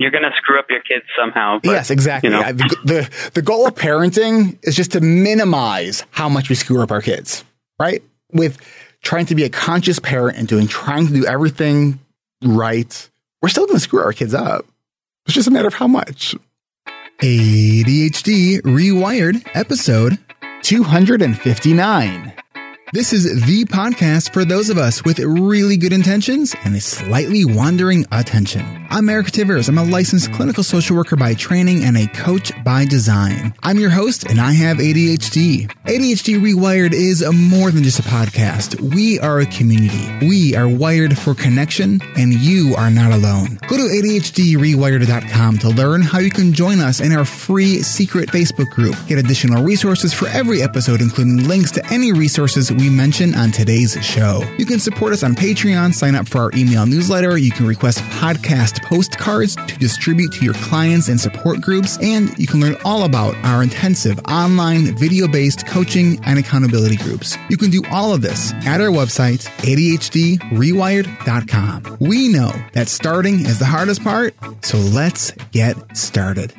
you're going to screw up your kids somehow. But, yes, exactly. You know. the, the the goal of parenting is just to minimize how much we screw up our kids, right? With trying to be a conscious parent and doing trying to do everything right, we're still going to screw our kids up. It's just a matter of how much. ADHD Rewired, episode 259. This is the podcast for those of us with really good intentions and a slightly wandering attention. I'm Eric Tivers. I'm a licensed clinical social worker by training and a coach by design. I'm your host and I have ADHD. ADHD Rewired is more than just a podcast. We are a community. We are wired for connection and you are not alone. Go to ADHDrewired.com to learn how you can join us in our free secret Facebook group. Get additional resources for every episode, including links to any resources we mention on today's show. You can support us on Patreon, sign up for our email newsletter. You can request podcast postcards to distribute to your clients and support groups. And you can learn all about our intensive online video based coaching and accountability groups. You can do all of this at our website, ADHDrewired.com. We know that starting is the hardest part, so let's get started.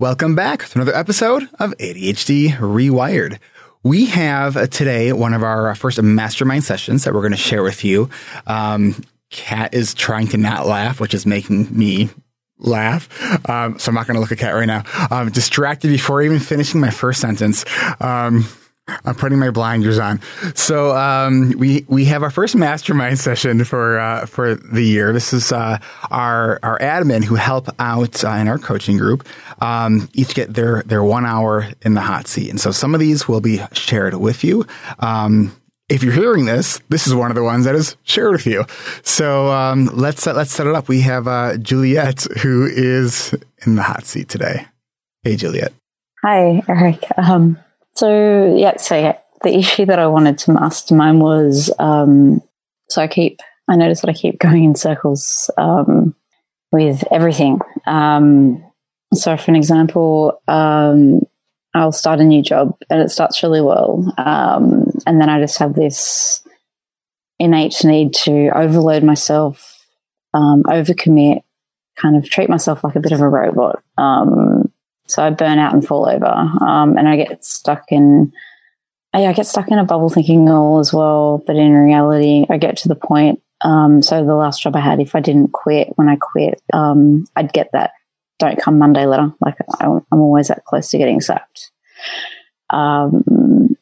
Welcome back to another episode of ADHD Rewired. We have uh, today one of our first mastermind sessions that we're going to share with you. Um, Kat is trying to not laugh, which is making me laugh. Um, so I'm not going to look at Kat right now. I'm distracted before even finishing my first sentence. Um, I'm putting my blinders on. So um, we we have our first mastermind session for uh, for the year. This is uh, our our admin who help out uh, in our coaching group. Um, each get their their one hour in the hot seat, and so some of these will be shared with you. Um, if you're hearing this, this is one of the ones that is shared with you. So um, let's let's set it up. We have uh, Juliet who is in the hot seat today. Hey, Juliet. Hi, Eric. Um, so yeah, so the issue that I wanted to mastermind was um, so I keep I notice that I keep going in circles um, with everything. Um, so for an example, um, I'll start a new job and it starts really well, um, and then I just have this innate need to overload myself, um, overcommit, kind of treat myself like a bit of a robot. Um, so I burn out and fall over, um, and I get stuck in. yeah, I get stuck in a bubble thinking all as well, but in reality, I get to the point. Um, so the last job I had, if I didn't quit when I quit, um, I'd get that "Don't come Monday" letter. Like I'm always that close to getting sacked. Um,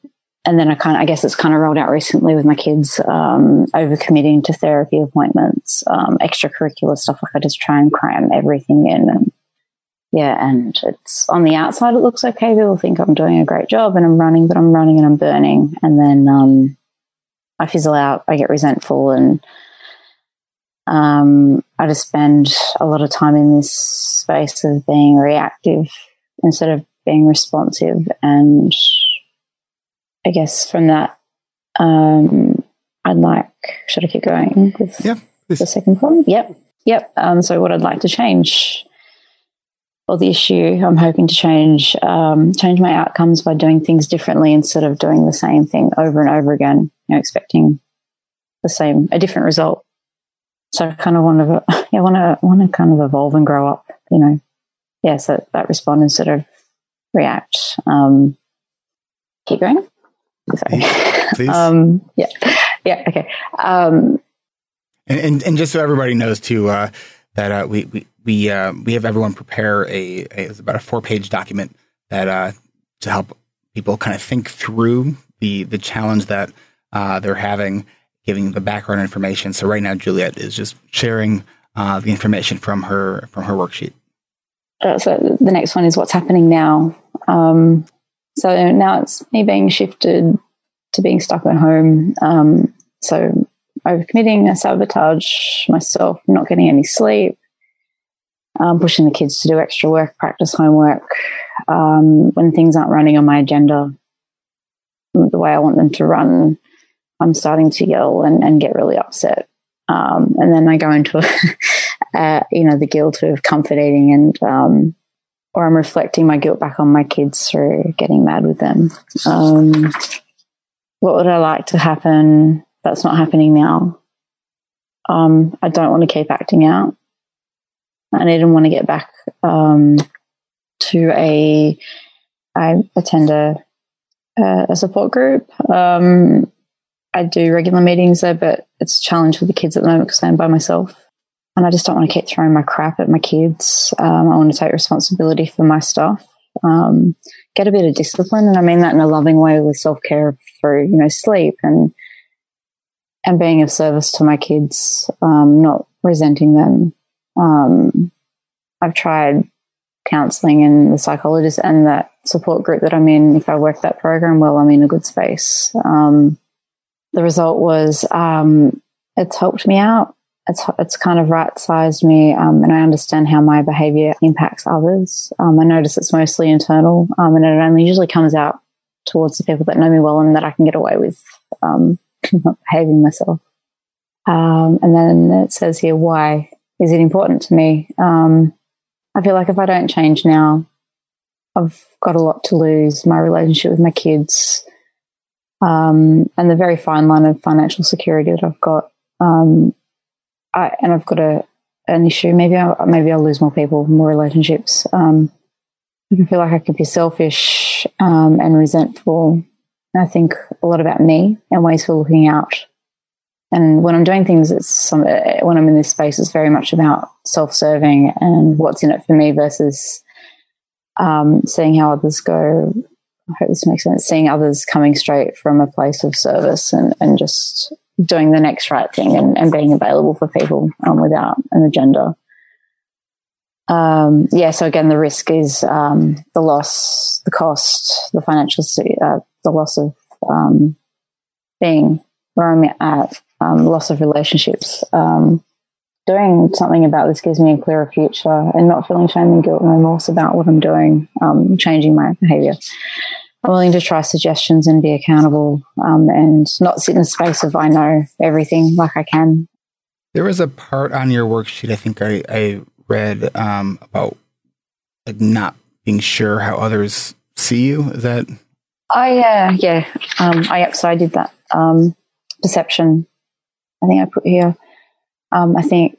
and then I kind of, I guess it's kind of rolled out recently with my kids, um, overcommitting to therapy appointments, um, extracurricular stuff. Like I just try and cram everything in yeah, and it's on the outside, it looks okay. People think I'm doing a great job and I'm running, but I'm running and I'm burning. And then, um, I fizzle out, I get resentful and, um, I just spend a lot of time in this space of being reactive instead of being responsive. And I guess from that, um, I'd like, should I keep going with yeah, the second point? Yep. Yep. Um, so what I'd like to change or the issue I'm hoping to change, um, change my outcomes by doing things differently instead of doing the same thing over and over again, you know, expecting the same, a different result. So I kind of want to, yeah, want to, want to kind of evolve and grow up, you know, yeah, so that respond instead of react. Um, keep going. Sorry. Please. um, yeah. Yeah. Okay. Um, and, and, and just so everybody knows too, uh, that uh, we we we uh, we have everyone prepare a, a it's about a four page document that uh, to help people kind of think through the the challenge that uh, they're having, giving the background information. So right now, Juliet is just sharing uh, the information from her from her worksheet. Uh, so the next one is what's happening now. Um, so now it's me being shifted to being stuck at home. Um, so overcommitting, I sabotage myself, not getting any sleep, um, pushing the kids to do extra work, practice homework. Um, when things aren't running on my agenda the way I want them to run, I'm starting to yell and, and get really upset. Um, and then I go into, uh, you know, the guilt of comfort eating and, um, or I'm reflecting my guilt back on my kids through getting mad with them. Um, what would I like to happen that's not happening now. Um, I don't want to keep acting out. And I didn't want to get back um, to a. I attend a a support group. Um, I do regular meetings there, but it's a challenge with the kids at the moment because I'm by myself. And I just don't want to keep throwing my crap at my kids. Um, I want to take responsibility for my stuff, um, get a bit of discipline. And I mean that in a loving way with self care through, you know, sleep and, and being of service to my kids, um, not resenting them. Um, I've tried counseling and the psychologist and that support group that I'm in. If I work that program well, I'm in a good space. Um, the result was um, it's helped me out. It's it's kind of right sized me, um, and I understand how my behaviour impacts others. Um, I notice it's mostly internal, um, and it only usually comes out towards the people that know me well and that I can get away with um, not behaving myself. And then it says here, why is it important to me? I feel like if I don't change now, I've got a lot to lose. My relationship with my kids, um, and the very fine line of financial security that I've got. Um, I, and I've got a an issue. Maybe I maybe I'll lose more people, more relationships. Um, I feel like I could be selfish um, and resentful. And I think a lot about me and ways for looking out. And when I'm doing things, it's some, when I'm in this space, it's very much about self-serving and what's in it for me versus um, seeing how others go I hope this makes sense. Seeing others coming straight from a place of service and, and just doing the next right thing and, and being available for people um, without an agenda. Um, yeah, so again, the risk is um, the loss, the cost, the financial, uh, the loss of um, being where I'm at, um, loss of relationships. Um, doing something about this gives me a clearer future and not feeling shame and guilt and remorse about what I'm doing, um, changing my behavior. I'm willing to try suggestions and be accountable um, and not sit in a space of I know everything like I can. There was a part on your worksheet I think I, I read um, about like not being sure how others see you. Is that? I uh, yeah, um, I so I did that um, perception. I think I put here. Um, I think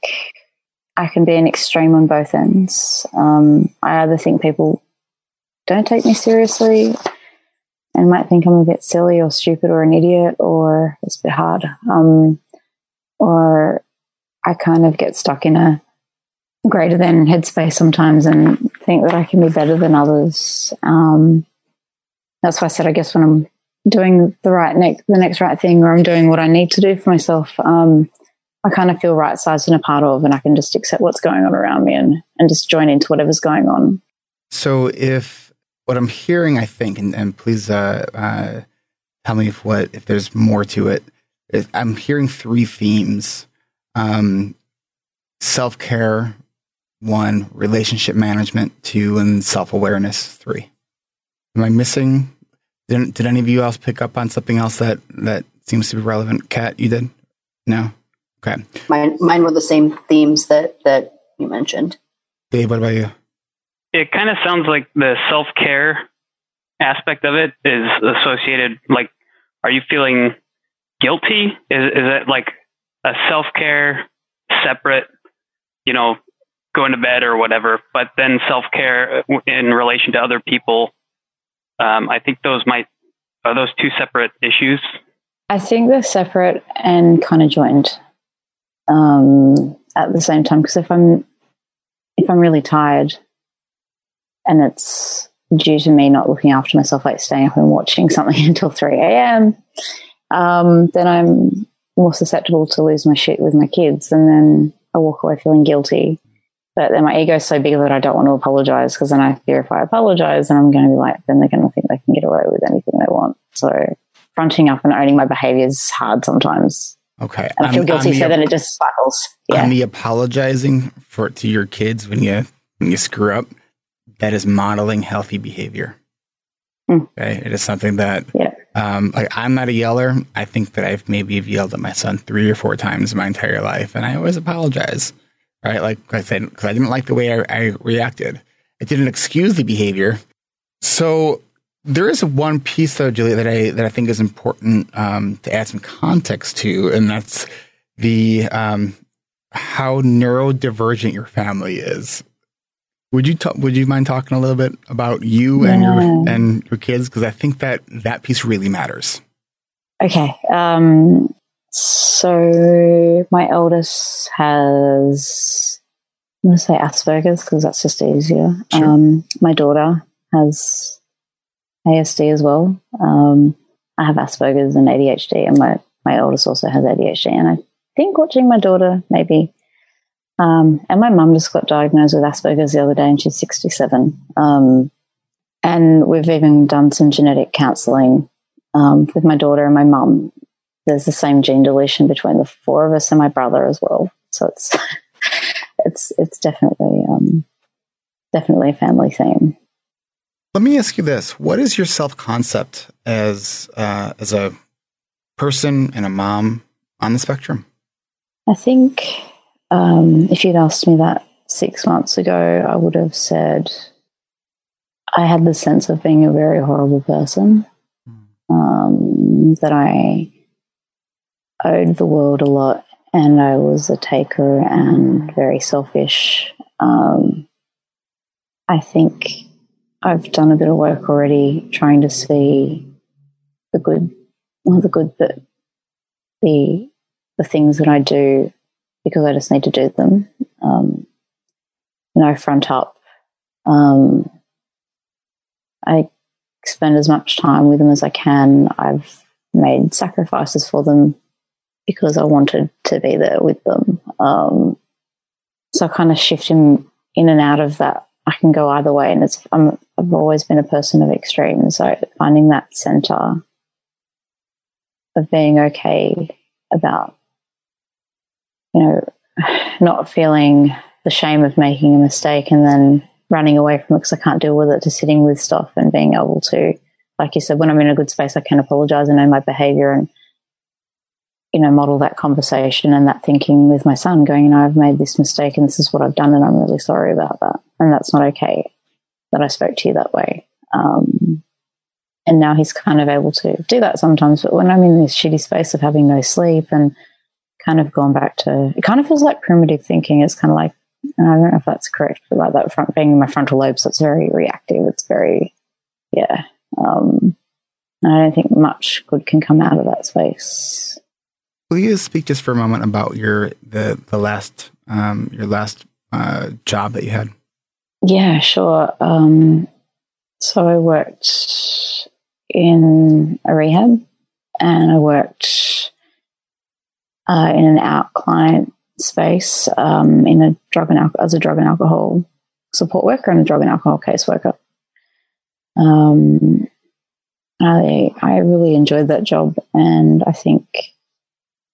I can be an extreme on both ends. Um, I either think people don't take me seriously and might think I'm a bit silly or stupid or an idiot or it's a bit hard. Um, or I kind of get stuck in a greater than headspace sometimes and think that I can be better than others. Um, that's why I said, I guess when I'm doing the right next, the next right thing, or I'm doing what I need to do for myself, um, I kind of feel right sized and a part of, and I can just accept what's going on around me and, and just join into whatever's going on. So, if what I'm hearing, I think, and, and please uh, uh, tell me if what if there's more to it. I'm hearing three themes: um, self care, one; relationship management, two; and self awareness, three. Am I missing? Did, did any of you else pick up on something else that that seems to be relevant? Kat, you did? No. Okay. Mine, mine were the same themes that that you mentioned. Dave, what about you? It kind of sounds like the self care aspect of it is associated. Like, are you feeling guilty? Is is it like a self care separate? You know, going to bed or whatever. But then self care in relation to other people. Um, I think those might are those two separate issues. I think they're separate and kind of joined um, at the same time. Because if I'm if I'm really tired and it's due to me not looking after myself, like staying up and watching something until three a.m., um, then I'm more susceptible to lose my shit with my kids, and then I walk away feeling guilty. But then my ego's so big that I don't want to apologize because then I fear if I apologize, then I'm going to be like, then they're going to think they can get away with anything they want. So fronting up and owning my behavior is hard sometimes. Okay. And I feel guilty, so then it just spirals. Yeah. On the apologizing for to your kids when you when you screw up, that is modeling healthy behavior. Mm. Okay. It is something that yeah. um like I'm not a yeller. I think that I've maybe yelled at my son three or four times in my entire life, and I always apologize. Right? Like I said, because I didn't like the way I, I reacted. It didn't excuse the behavior. So there is one piece though, Julia, that I that I think is important um, to add some context to, and that's the um, how neurodivergent your family is. Would you ta- would you mind talking a little bit about you and your and your kids because I think that that piece really matters. Okay. Um, so my eldest has, I'm going to say Asperger's because that's just easier. Sure. Um, my daughter has ASD as well. Um, I have Asperger's and ADHD, and my, my oldest also has ADHD. And I think watching my daughter, maybe. Um, and my mum just got diagnosed with Asperger's the other day, and she's 67. Um, and we've even done some genetic counseling um, with my daughter and my mum. There's the same gene deletion between the four of us and my brother as well. So it's it's it's definitely um, definitely a family theme. Let me ask you this: What is your self concept as uh, as a person and a mom on the spectrum? I think um, if you'd asked me that six months ago, I would have said I had the sense of being a very horrible person. Um, that I owed the world a lot, and I was a taker and very selfish. Um, I think I've done a bit of work already trying to see the good, well, the good that the the things that I do because I just need to do them. Um, no front up. Um, I spend as much time with them as I can. I've made sacrifices for them because I wanted to be there with them. Um, so I kind of shift him in and out of that. I can go either way, and it's I'm, I've always been a person of extremes. So finding that center of being okay about you know, not feeling the shame of making a mistake and then running away from it because I can't deal with it to sitting with stuff and being able to, like you said, when I'm in a good space, I can apologize and know my behavior and, you know, model that conversation and that thinking with my son going, you know, I've made this mistake and this is what I've done and I'm really sorry about that. And that's not okay that I spoke to you that way. Um, and now he's kind of able to do that sometimes. But when I'm in this shitty space of having no sleep and kind of gone back to it kind of feels like primitive thinking it's kind of like i don't know if that's correct but like that front being in my frontal lobe so it's very reactive it's very yeah um i don't think much good can come out of that space Will you speak just for a moment about your the the last um, your last uh, job that you had? yeah sure um so i worked in a rehab and i worked uh, in an out client space um, in a drug and alcohol, as a drug and alcohol support worker and a drug and alcohol caseworker. Um, I I really enjoyed that job, and I think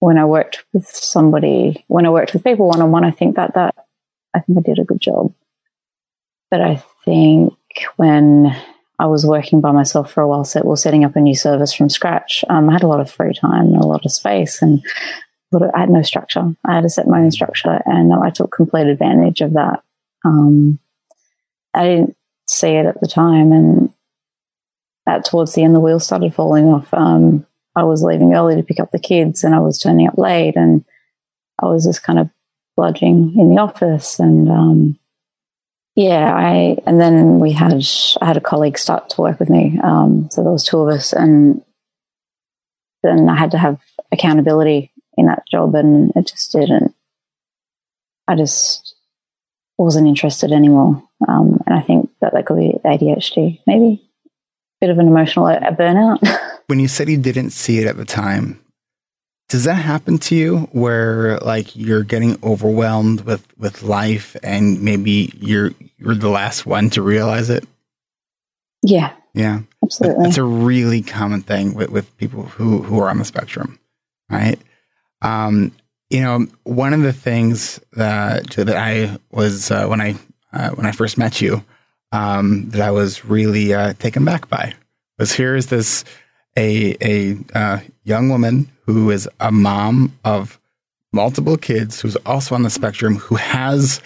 when I worked with somebody, when I worked with people one on one, I think that that I think I did a good job. But I think when I was working by myself for a while, set well, setting up a new service from scratch, um, I had a lot of free time a lot of space, and but I had no structure. I had to set my own structure, and I took complete advantage of that. Um, I didn't see it at the time, and at towards the end, the wheels started falling off. Um, I was leaving early to pick up the kids, and I was turning up late, and I was just kind of bludging in the office, and um, yeah, I and then we had I had a colleague start to work with me, um, so there was two of us, and then I had to have accountability in that job and it just didn't i just wasn't interested anymore um, and i think that that could be adhd maybe bit of an emotional burnout When you said you didn't see it at the time, does that happen to you where like you're getting overwhelmed with with life and maybe you're you're the last one to realize it? yeah Yeah. absolutely That's a really common thing with, with people who, who are on the spectrum, right? Um, you know, one of the things that that I was uh, when I uh, when I first met you, um, that I was really uh, taken back by was here's this a a uh, young woman who is a mom of multiple kids who's also on the spectrum who has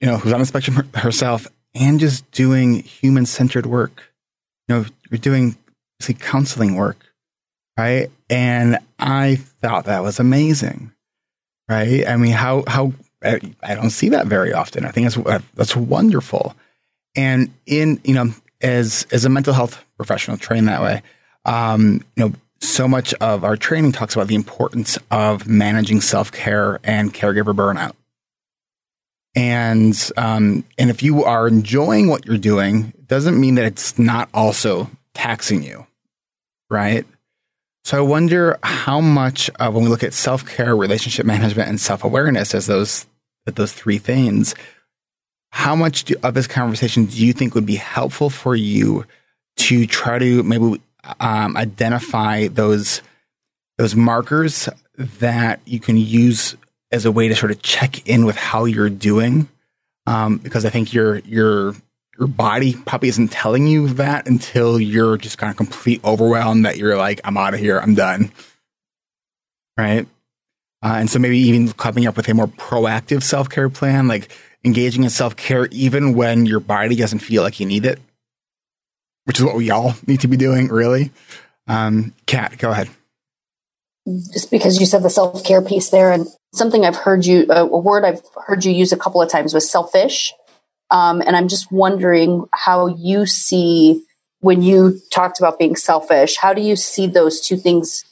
you know who's on the spectrum her- herself and just doing human centered work. You know, you're doing say counseling work, right? And I thought that was amazing, right? I mean, how how I don't see that very often. I think that's that's wonderful. And in you know, as as a mental health professional trained that way, um, you know, so much of our training talks about the importance of managing self care and caregiver burnout. And um, and if you are enjoying what you're doing, doesn't mean that it's not also taxing you, right? So I wonder how much when we look at self care, relationship management, and self awareness as those those three things, how much do, of this conversation do you think would be helpful for you to try to maybe um, identify those those markers that you can use as a way to sort of check in with how you're doing? Um, because I think your your your body probably isn't telling you that until you're just kind of complete overwhelmed that you're like, I'm out of here, I'm done. Right. Uh, and so maybe even coming up with a more proactive self care plan, like engaging in self care even when your body doesn't feel like you need it, which is what we all need to be doing, really. Um, Kat, go ahead. Just because you said the self care piece there, and something I've heard you, uh, a word I've heard you use a couple of times was selfish. Um, and I'm just wondering how you see when you talked about being selfish, how do you see those two things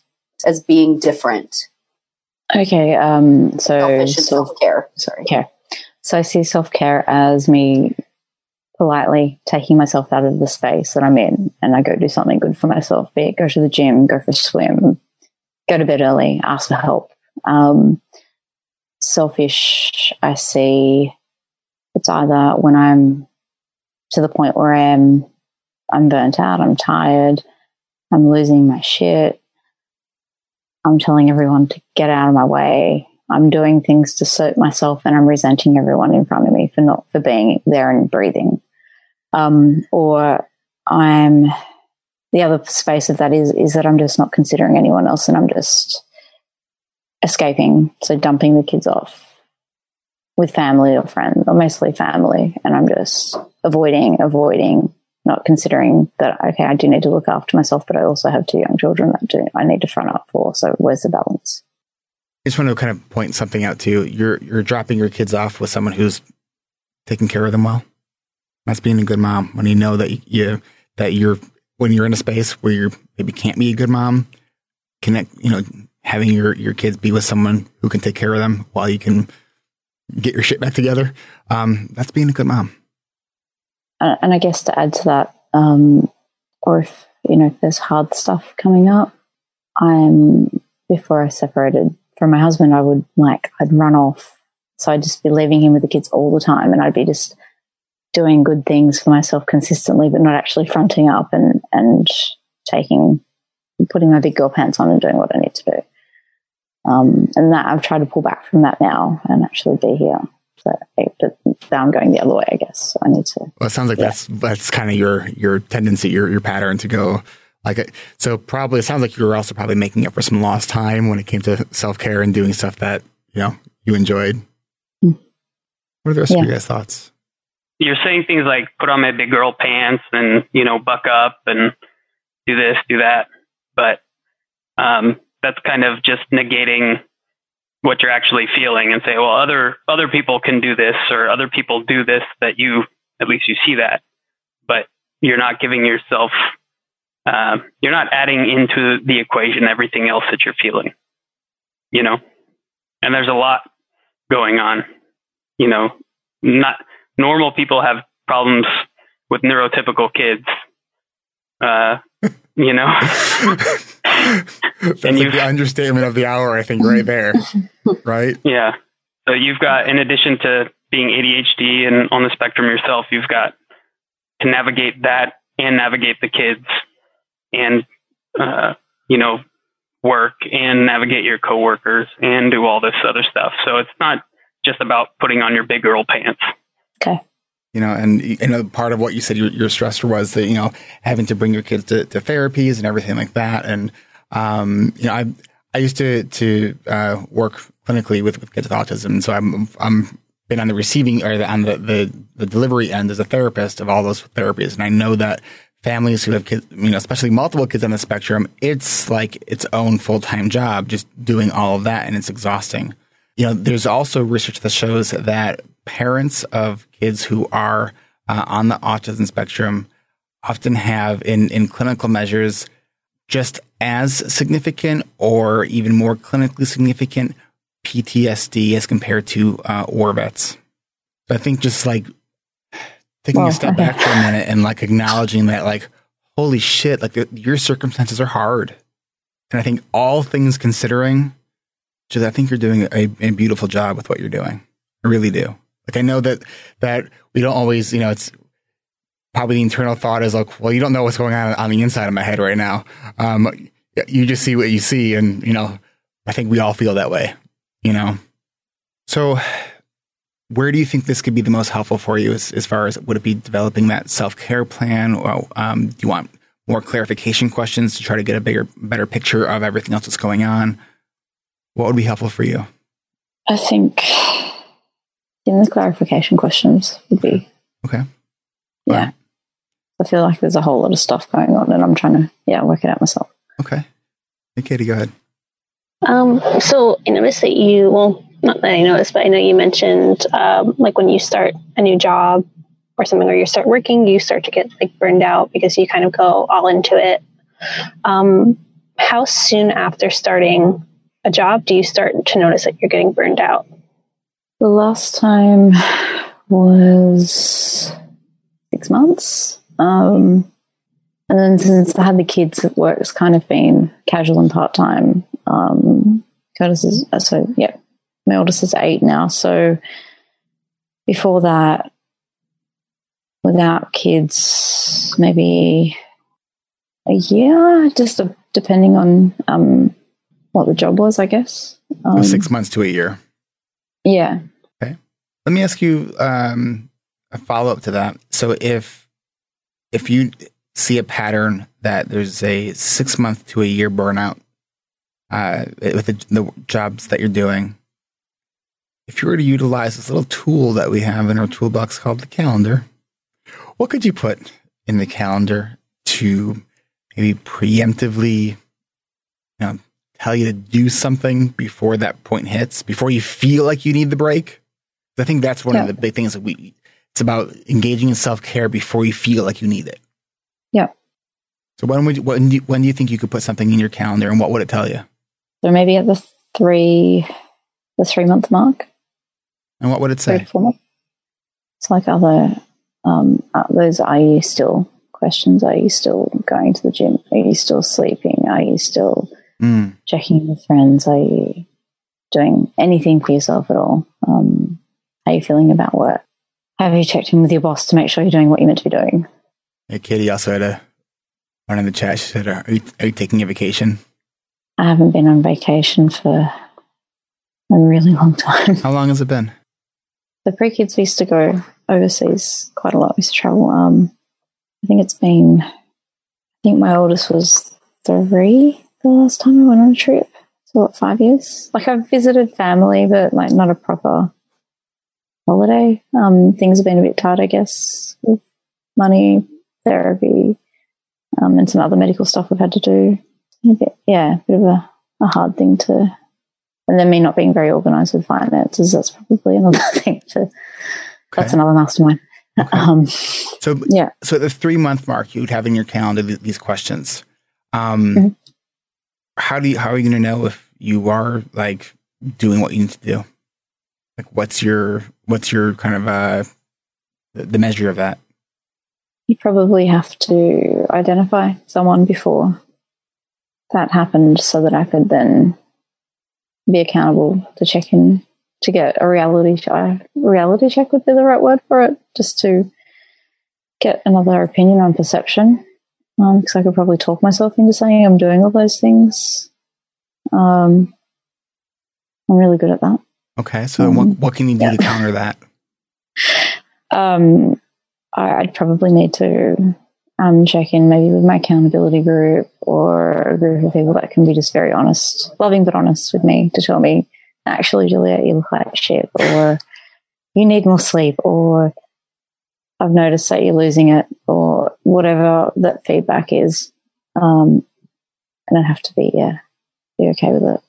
as being different? Okay, um, so selfish and self care. Sorry. Care. So I see self care as me politely taking myself out of the space that I'm in and I go do something good for myself, be it go to the gym, go for a swim, go to bed early, ask for help. Um, selfish, I see it's either when I'm to the point where I'm I'm burnt out, I'm tired, I'm losing my shit, I'm telling everyone to get out of my way, I'm doing things to suit myself and I'm resenting everyone in front of me for not for being there and breathing. Um, or I'm the other space of that is is that I'm just not considering anyone else and I'm just escaping, so dumping the kids off with family or friends, or mostly family, and I'm just avoiding, avoiding, not considering that okay, I do need to look after myself, but I also have two young children that do I need to front up for. So where's the balance? I just want to kind of point something out too. You're you're dropping your kids off with someone who's taking care of them well. That's being a good mom when you know that you that you're when you're in a space where you maybe can't be a good mom. Connect, you know, having your your kids be with someone who can take care of them while you can get your shit back together. Um, that's being a good mom. And I guess to add to that, um, or if you know, if there's hard stuff coming up, I'm before I separated for my husband, I would like, I'd run off. So I'd just be leaving him with the kids all the time and I'd be just doing good things for myself consistently, but not actually fronting up and, and taking, putting my big girl pants on and doing what I need to do. Um, and that I've tried to pull back from that now and actually be here. So now I'm going the other way, I guess. So I need to. Well, it sounds like yeah. that's that's kind of your your tendency, your your pattern to go like, so probably it sounds like you were also probably making up for some lost time when it came to self care and doing stuff that, you know, you enjoyed. Mm. What are the rest yeah. of your guys' thoughts? You're saying things like put on my big girl pants and, you know, buck up and do this, do that. But um, that's kind of just negating what you're actually feeling and say, well, other other people can do this or other people do this that you at least you see that, but you're not giving yourself uh, you're not adding into the equation everything else that you're feeling, you know. And there's a lot going on, you know. Not normal people have problems with neurotypical kids. Uh, you know. That's and like the understatement of the hour, I think, right there. right? Yeah. So you've got, in addition to being ADHD and on the spectrum yourself, you've got to navigate that and navigate the kids and uh, you know work and navigate your coworkers and do all this other stuff. So it's not just about putting on your big girl pants. Okay. You know, and you know, part of what you said your, your stressor was that you know having to bring your kids to, to therapies and everything like that. And um, you know, I I used to to uh, work clinically with, with kids with autism, so I'm I'm been on the receiving or the, on the, the the delivery end as a therapist of all those therapies, and I know that families who have kids, you know, especially multiple kids on the spectrum, it's like its own full time job just doing all of that, and it's exhausting. you know, there's also research that shows that parents of kids who are uh, on the autism spectrum often have in, in clinical measures just as significant or even more clinically significant PTSD as compared to uh, war vets. So I think just like taking a step back for a minute and like acknowledging that like, holy shit, like your circumstances are hard. And I think all things considering, just I think you're doing a, a beautiful job with what you're doing. I really do. Like I know that that we don't always, you know, it's probably the internal thought is like, well, you don't know what's going on on the inside of my head right now. Um, you just see what you see, and you know, I think we all feel that way. You know, so where do you think this could be the most helpful for you as, as far as would it be developing that self care plan, or um, do you want more clarification questions to try to get a bigger, better picture of everything else that's going on? What would be helpful for you? I think in the clarification questions would be okay. Yeah. I feel like there's a whole lot of stuff going on, and I'm trying to yeah work it out myself. Okay. Hey, Katie, go ahead. Um, so I noticed that you well, not that I noticed, but I know you mentioned um, like when you start a new job or something, or you start working, you start to get like burned out because you kind of go all into it. Um, how soon after starting a job do you start to notice that you're getting burned out? The last time was six months. Um, and then since I had the kids, work's kind of been casual and part time. Um, Curtis is, so yeah, my oldest is eight now. So before that, without kids, maybe a year, just a, depending on um, what the job was, I guess. Um, six months to a year. Yeah. Okay. Let me ask you um, a follow up to that. So if if you see a pattern that there's a six month to a year burnout uh, with the, the jobs that you're doing, if you were to utilize this little tool that we have in our toolbox called the calendar, what could you put in the calendar to maybe preemptively, you know, tell you to do something before that point hits, before you feel like you need the break? I think that's one yeah. of the big things that we it's about engaging in self care before you feel like you need it. Yeah. So when would when do you, when do you think you could put something in your calendar, and what would it tell you? So maybe at the three the three month mark. And what would it say? It's like other um, uh, those are you still questions? Are you still going to the gym? Are you still sleeping? Are you still mm. checking with friends? Are you doing anything for yourself at all? Um, how are you feeling about work? Have you checked in with your boss to make sure you're doing what you're meant to be doing? Hey, Katie also had a one in the chat. She said, are you, are you taking a vacation? I haven't been on vacation for a really long time. How long has it been? The pre kids we used to go overseas quite a lot. We used to travel. Um, I think it's been, I think my oldest was three the last time I went on a trip. So what, five years? Like I've visited family, but like not a proper holiday. Um, things have been a bit tight, I guess, with money, therapy, um, and some other medical stuff we've had to do. A bit, yeah, a bit of a, a hard thing to. And then me not being very organized with finances, that's probably another thing to. Okay. That's another mastermind. Okay. Um, so yeah. So at the three month mark, you would have in your calendar these questions. Um, mm-hmm. How do you how are you going to know if you are like doing what you need to do? Like, what's your what's your kind of uh, the measure of that? You probably have to identify someone before that happened, so that I could then be accountable to check in to get a reality check. Reality check would be the right word for it, just to get another opinion on perception. Because um, I could probably talk myself into saying I'm doing all those things. Um, I'm really good at that. Okay, so um, what, what can you do yeah. to counter that? Um, I, would probably need to um, check in maybe with my accountability group or a group of people that can be just very honest, loving but honest with me to tell me, actually, Juliet, you look like shit, or you need more sleep, or I've noticed that you're losing it, or whatever that feedback is. Um, and I have to be, yeah, be okay with it.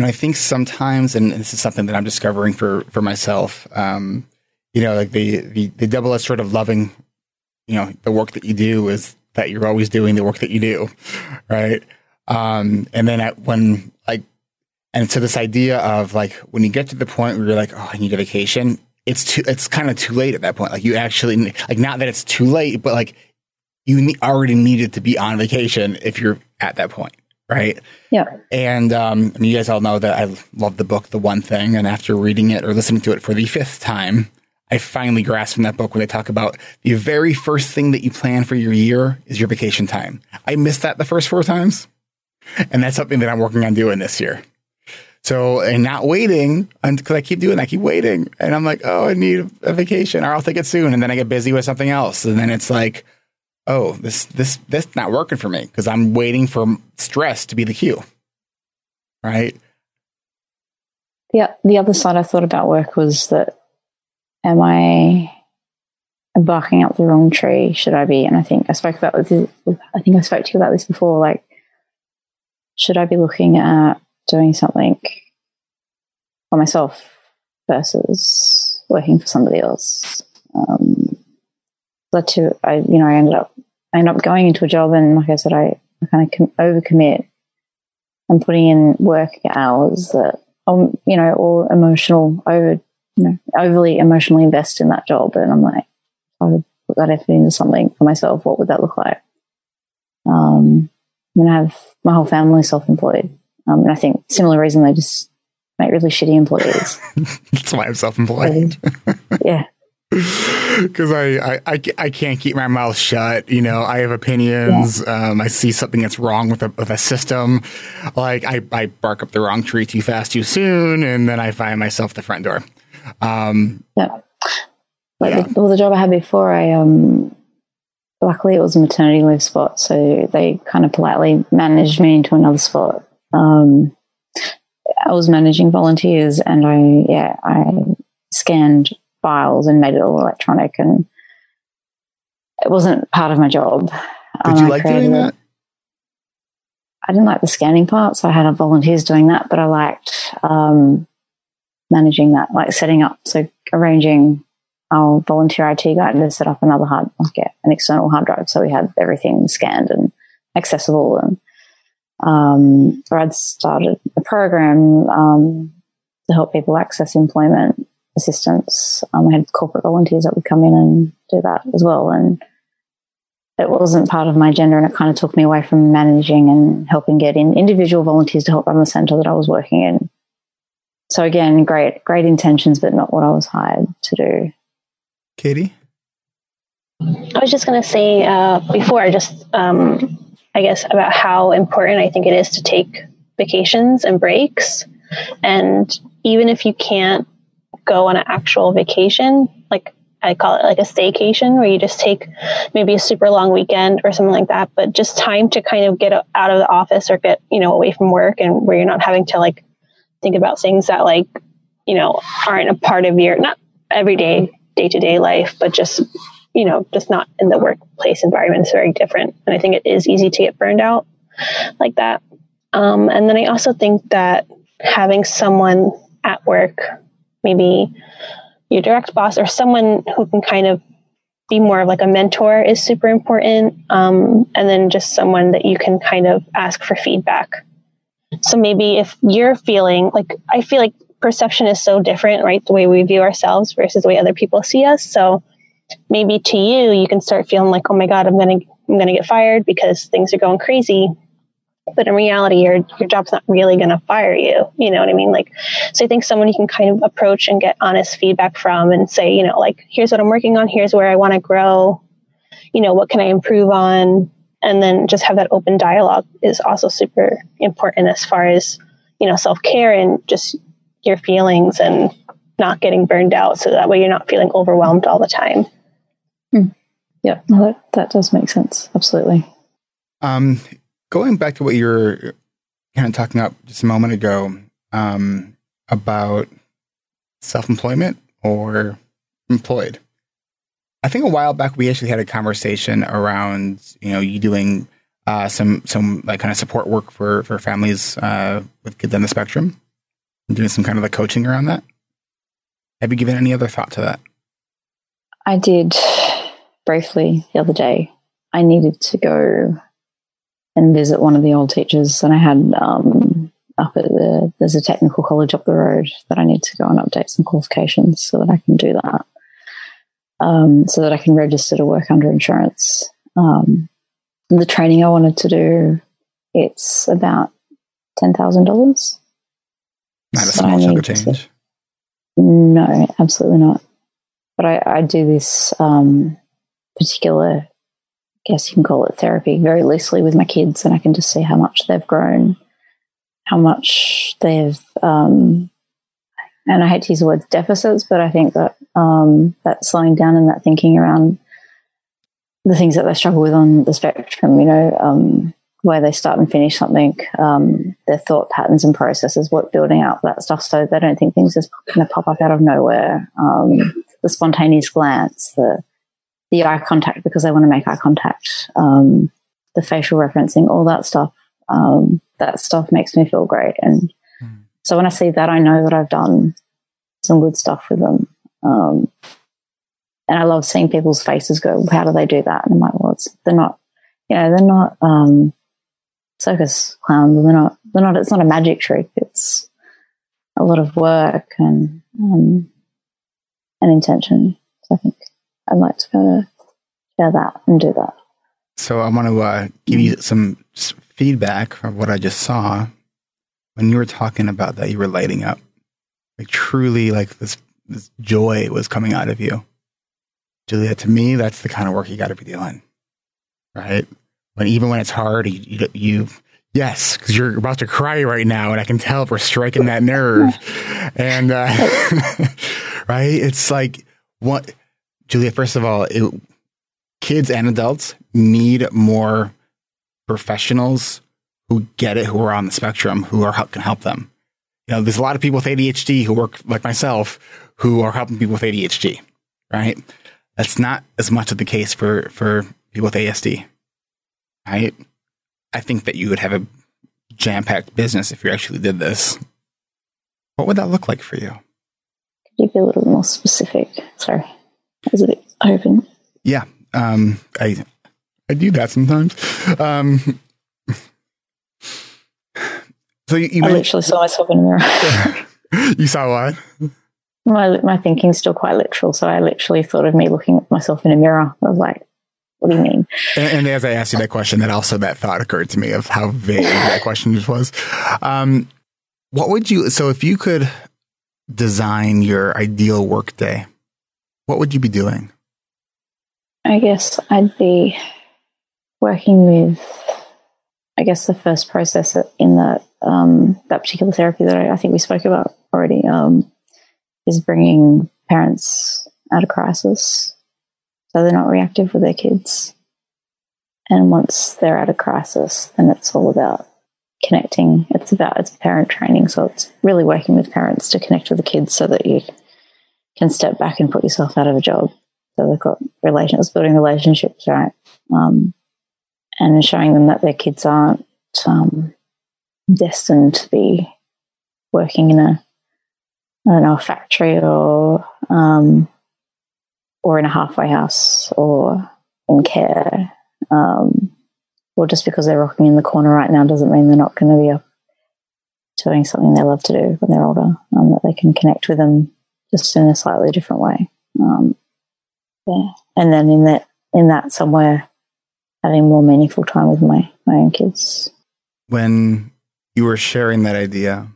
know, I think sometimes, and this is something that I'm discovering for for myself. Um, you know, like the the, the double edged sort of loving, you know, the work that you do is that you're always doing the work that you do, right? Um, and then at, when like, and so this idea of like when you get to the point where you're like, oh, I need a vacation, it's too, it's kind of too late at that point. Like you actually, like not that it's too late, but like you ne- already needed to be on vacation if you're at that point. Right. Yeah. And um, I mean, you guys all know that I love the book, The One Thing. And after reading it or listening to it for the fifth time, I finally grasped from that book when they talk about the very first thing that you plan for your year is your vacation time. I missed that the first four times. And that's something that I'm working on doing this year. So, and not waiting because I keep doing that, I keep waiting. And I'm like, oh, I need a vacation or I'll take it soon. And then I get busy with something else. And then it's like, oh, this, this, this not working for me because I'm waiting for stress to be the cue. Right. Yeah. The other side I thought about work was that am I barking up the wrong tree? Should I be? And I think I spoke about this. I think I spoke to you about this before. Like, should I be looking at doing something for myself versus working for somebody else? Um, but to I, you know, I ended up I ended up going into a job, and like I said, I, I kind of com- overcommit and putting in work hours that um, you know, all emotional over you know, overly emotionally invest in that job. And I'm like, I would put that effort into something for myself. What would that look like? Um, I'm gonna have my whole family self-employed, um, and I think similar reason they just make really shitty employees. That's why I'm self-employed. yeah, because I, I, I, I, can't keep my mouth shut. You know, I have opinions. Yeah. Um, I see something that's wrong with a, with a system. Like I, I bark up the wrong tree too fast, too soon, and then I find myself the front door. Um, yeah. Like yeah. The, well, the job I had before, I um, luckily it was a maternity leave spot, so they kind of politely managed me into another spot. Um, I was managing volunteers, and I yeah I scanned files and made it all electronic, and it wasn't part of my job. Did um, you like doing that? I didn't like the scanning part, so I had volunteers doing that, but I liked um, managing that, like setting up, so arranging our volunteer IT guy to set up another hard, like an external hard drive, so we had everything scanned and accessible. And um, I'd started a program um, to help people access employment assistance. Um, I had corporate volunteers that would come in and do that as well, and it wasn't part of my agenda, and it kind of took me away from managing and helping get in individual volunteers to help run the centre that I was working in so again, great, great intentions, but not what I was hired to do. Katie? I was just going to say uh, before, just um, I guess about how important I think it is to take vacations and breaks. And even if you can't go on an actual vacation, like I call it like a staycation, where you just take maybe a super long weekend or something like that, but just time to kind of get out of the office or get, you know, away from work and where you're not having to like think about things that like you know aren't a part of your not everyday day to day life, but just you know just not in the workplace environment. It's very different, and I think it is easy to get burned out like that. Um, and then I also think that having someone at work, maybe your direct boss or someone who can kind of be more of like a mentor is super important. Um, and then just someone that you can kind of ask for feedback so maybe if you're feeling like, I feel like perception is so different, right? The way we view ourselves versus the way other people see us. So maybe to you, you can start feeling like, oh my God, I'm going to, I'm going to get fired because things are going crazy. But in reality, your, your job's not really going to fire you. You know what I mean? Like, so I think someone you can kind of approach and get honest feedback from and say, you know, like, here's what I'm working on. Here's where I want to grow. You know, what can I improve on? And then just have that open dialogue is also super important as far as you know self-care and just your feelings and not getting burned out. So that way you're not feeling overwhelmed all the time. Mm. yeah. No, that, that does make sense. Absolutely. Um, going back to what you were kind of talking about just a moment ago um, about self-employment or employed I think a while back we actually had a conversation around you know you doing uh, some some like kind of support work for for families uh, with kids on the spectrum, doing some kind of like coaching around that? Have you given any other thought to that? I did briefly the other day. I needed to go and visit one of the old teachers, and I had um, up at the there's a technical college up the road that I need to go and update some qualifications so that I can do that, um, so that I can register to work under insurance. Um, the training I wanted to do, it's about ten thousand dollars. Not a small chunk of change. No, absolutely not. But I, I do this um, particular, I guess you can call it therapy, very loosely with my kids, and I can just see how much they've grown, how much they've, um, and I hate to use the word deficits, but I think that um, that slowing down and that thinking around the things that they struggle with on the spectrum, you know, um, where they start and finish something, um, their thought patterns and processes, what building up that stuff, so they don't think things just kind of pop up out of nowhere. Um, the spontaneous glance, the the eye contact because they want to make eye contact, um, the facial referencing, all that stuff. Um, that stuff makes me feel great, and. So when I see that, I know that I've done some good stuff with them. Um, and I love seeing people's faces go, "How do they do that?" And I'm like, "Well, they're not, you know, they're not um, circus clowns. They're not. They're not. It's not a magic trick. It's a lot of work and um, and intention. So I think I'd like to kind of share that and do that. So I want to uh, give you some feedback of what I just saw when you were talking about that. You were lighting up, like truly, like this this joy was coming out of you, Julia. To me, that's the kind of work you got to be doing, right? When even when it's hard, you you, you yes, because you're about to cry right now, and I can tell if we're striking that nerve, and uh, right, it's like what, Julia. First of all, it, kids and adults need more professionals who get it, who are on the spectrum, who are can help them. You know, there's a lot of people with ADHD who work like myself who are helping people with ADHD, right? That's not as much of the case for for people with ASD, right? I think that you would have a jam packed business if you actually did this. What would that look like for you? Could you be a little more specific? Sorry, I was a bit open. Yeah, um, I I do that sometimes. Um, so you, you, I literally saw myself in a mirror. you saw what? my my thinking's still quite literal, so I literally thought of me looking at myself in a mirror. I was like, "What do you mean?" And, and as I asked you that question, that also that thought occurred to me of how vague that question just was. Um, what would you? So if you could design your ideal workday, what would you be doing? I guess I'd be working with, I guess, the first process in that um, that particular therapy that I, I think we spoke about already um, is bringing parents out of crisis, so they're not reactive with their kids. And once they're out of crisis, then it's all about connecting. It's about it's parent training, so it's really working with parents to connect with the kids so that you can step back and put yourself out of a job. So they've got relations, building relationships, right? Um, and showing them that their kids aren't um, destined to be working in a, I don't know, a factory or um, or in a halfway house or in care. Um, or just because they're rocking in the corner right now doesn't mean they're not going to be up doing something they love to do when they're older. Um, that they can connect with them just in a slightly different way. Um, yeah, and then in that in that somewhere having more meaningful time with my my own kids. When you were sharing that idea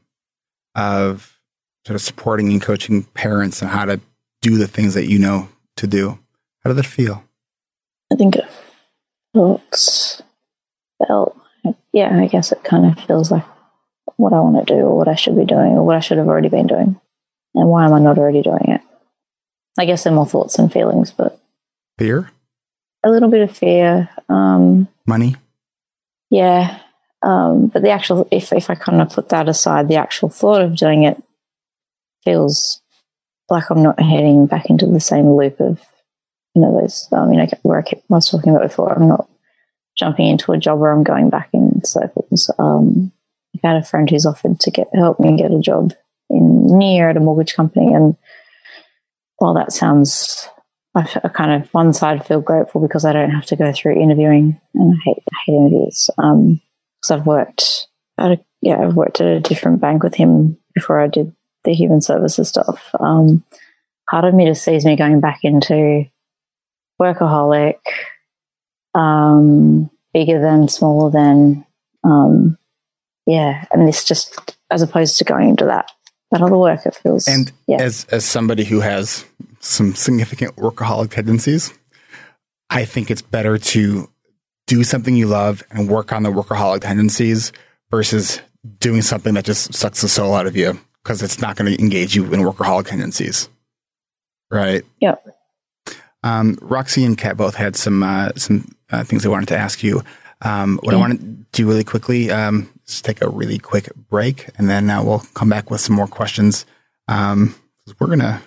of sort of supporting and coaching parents and how to do the things that you know to do, how did that feel? I think it felt felt yeah. I guess it kind of feels like what I want to do or what I should be doing or what I should have already been doing, and why am I not already doing it? I guess they're more thoughts and feelings, but Fear, a little bit of fear. Um, money. Yeah. Um, but the actual, if, if I kind of put that aside, the actual thought of doing it feels like I'm not heading back into the same loop of, you know, those, you know, where I, kept, I was talking about before. I'm not jumping into a job where I'm going back in circles. Um, I've had a friend who's offered to get help me get a job in near at a mortgage company. And while that sounds, I kind of one side feel grateful because I don't have to go through interviewing, and I hate, I hate interviews. Um, because I've worked at a, yeah, I've worked at a different bank with him before I did the human services stuff. Um, part of me just sees me going back into workaholic, um, bigger than, smaller than, um, yeah, and this just as opposed to going into that that other work, it feels. And yeah. as as somebody who has some significant workaholic tendencies, I think it's better to do something you love and work on the workaholic tendencies versus doing something that just sucks the soul out of you because it's not going to engage you in workaholic tendencies. Right. Yep. Um, Roxy and Kat both had some uh, some uh, things they wanted to ask you. Um, what I want to do really quickly um, is take a really quick break, and then uh, we'll come back with some more questions. Um, we're gonna.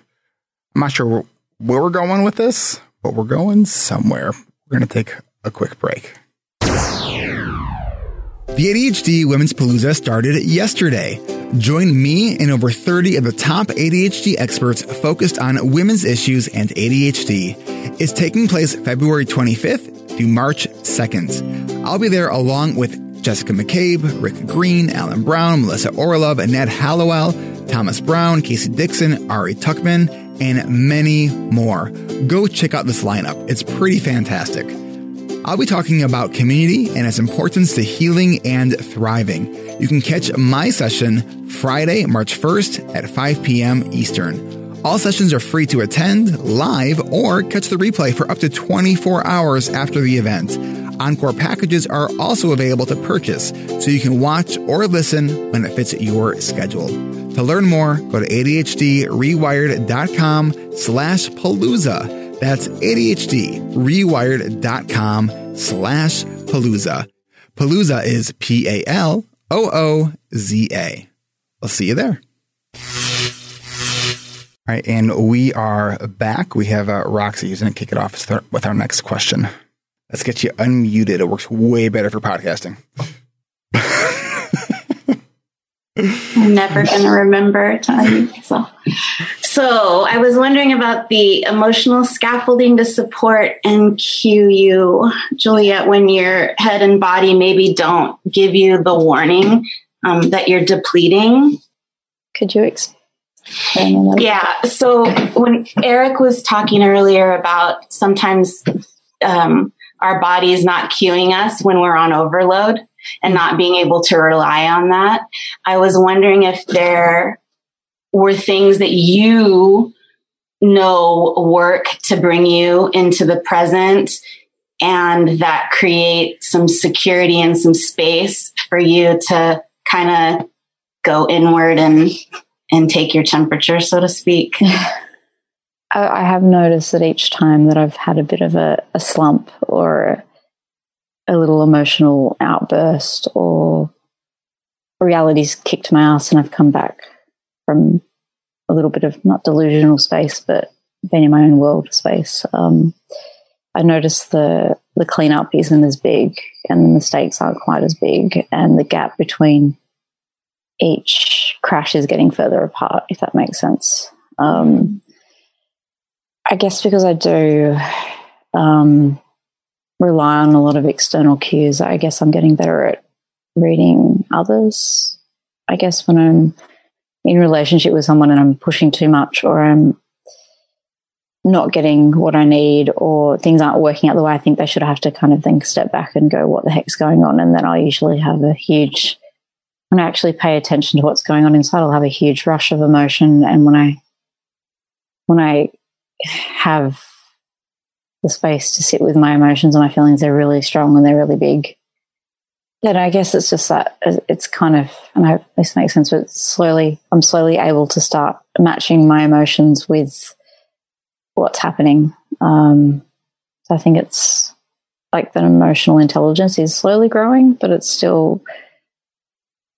I'm not sure where, where we're going with this, but we're going somewhere. We're gonna take a quick break. The ADHD Women's Palooza started yesterday. Join me and over 30 of the top ADHD experts focused on women's issues and ADHD. It's taking place February 25th through March 2nd. I'll be there along with Jessica McCabe, Rick Green, Alan Brown, Melissa Orlov, Annette Hallowell, Thomas Brown, Casey Dixon, Ari Tuckman, and many more. Go check out this lineup. It's pretty fantastic. I'll be talking about community and its importance to healing and thriving. You can catch my session Friday, March 1st at 5 p.m. Eastern. All sessions are free to attend live or catch the replay for up to 24 hours after the event. Encore packages are also available to purchase, so you can watch or listen when it fits your schedule. To learn more, go to ADHDrewired.com slash palooza. That's ADHDrewired.com slash palooza. Palooza is P A L O O Z A. I'll see you there. All right, and we are back. We have uh, Roxy who's going to kick it off with our next question. Let's get you unmuted. It works way better for podcasting. I'm never going to remember to unmute myself. So I was wondering about the emotional scaffolding to support and cue you, Juliet, when your head and body maybe don't give you the warning um, that you're depleting. Could you explain? Yeah. So when Eric was talking earlier about sometimes um, our body is not cueing us when we're on overload and not being able to rely on that, I was wondering if there were things that you know work to bring you into the present and that create some security and some space for you to kind of go inward and and take your temperature so to speak? I, have noticed that each time that I've had a bit of a, a slump or a little emotional outburst or reality's kicked my ass and I've come back from a little bit of not delusional space, but being in my own world space. Um, I noticed the the cleanup isn't as big, and the mistakes aren't quite as big, and the gap between each crash is getting further apart. If that makes sense. Um, I guess because I do um, rely on a lot of external cues, I guess I'm getting better at reading others. I guess when I'm in relationship with someone and I'm pushing too much or I'm not getting what I need or things aren't working out the way I think they should, I have to kind of think, step back and go, what the heck's going on? And then I usually have a huge, when I actually pay attention to what's going on inside, I'll have a huge rush of emotion. And when I, when I have the space to sit with my emotions and my feelings, they're really strong and they're really big. Then I guess it's just that it's kind of, and I hope this makes sense, but slowly, I'm slowly able to start matching my emotions with what's happening. Um, so I think it's like that emotional intelligence is slowly growing, but it's still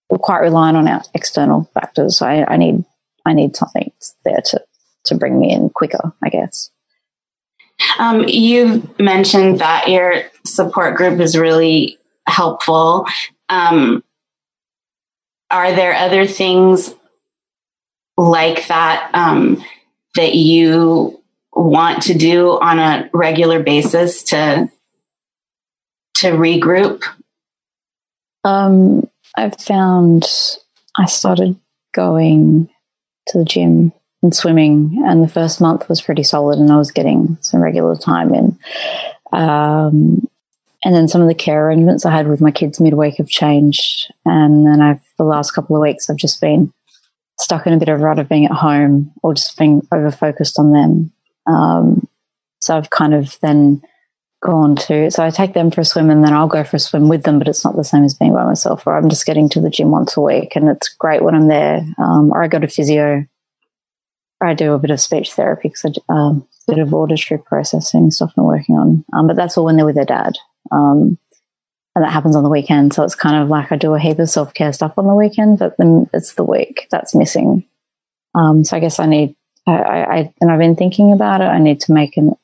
we're quite reliant on our external factors. So I, I need, I need something there to, to bring me in quicker, I guess. Um, you mentioned that your support group is really helpful. Um, are there other things like that um, that you want to do on a regular basis to to regroup? Um, I've found I started going to the gym and swimming, and the first month was pretty solid, and I was getting some regular time in. Um, and then some of the care arrangements I had with my kids midweek have changed, and then I've the last couple of weeks I've just been stuck in a bit of a rut of being at home or just being over focused on them. Um, so I've kind of then gone to, so I take them for a swim and then I'll go for a swim with them, but it's not the same as being by myself, or I'm just getting to the gym once a week and it's great when I'm there. Um, or I go to physio, or I do a bit of speech therapy because I, um, a bit of auditory processing stuff I'm working on. Um, but that's all when they're with their dad. Um, and that happens on the weekend. So it's kind of like I do a heap of self care stuff on the weekend, but then it's the week that's missing. Um, so I guess I need, I, I, and I've been thinking about it. I need to make an,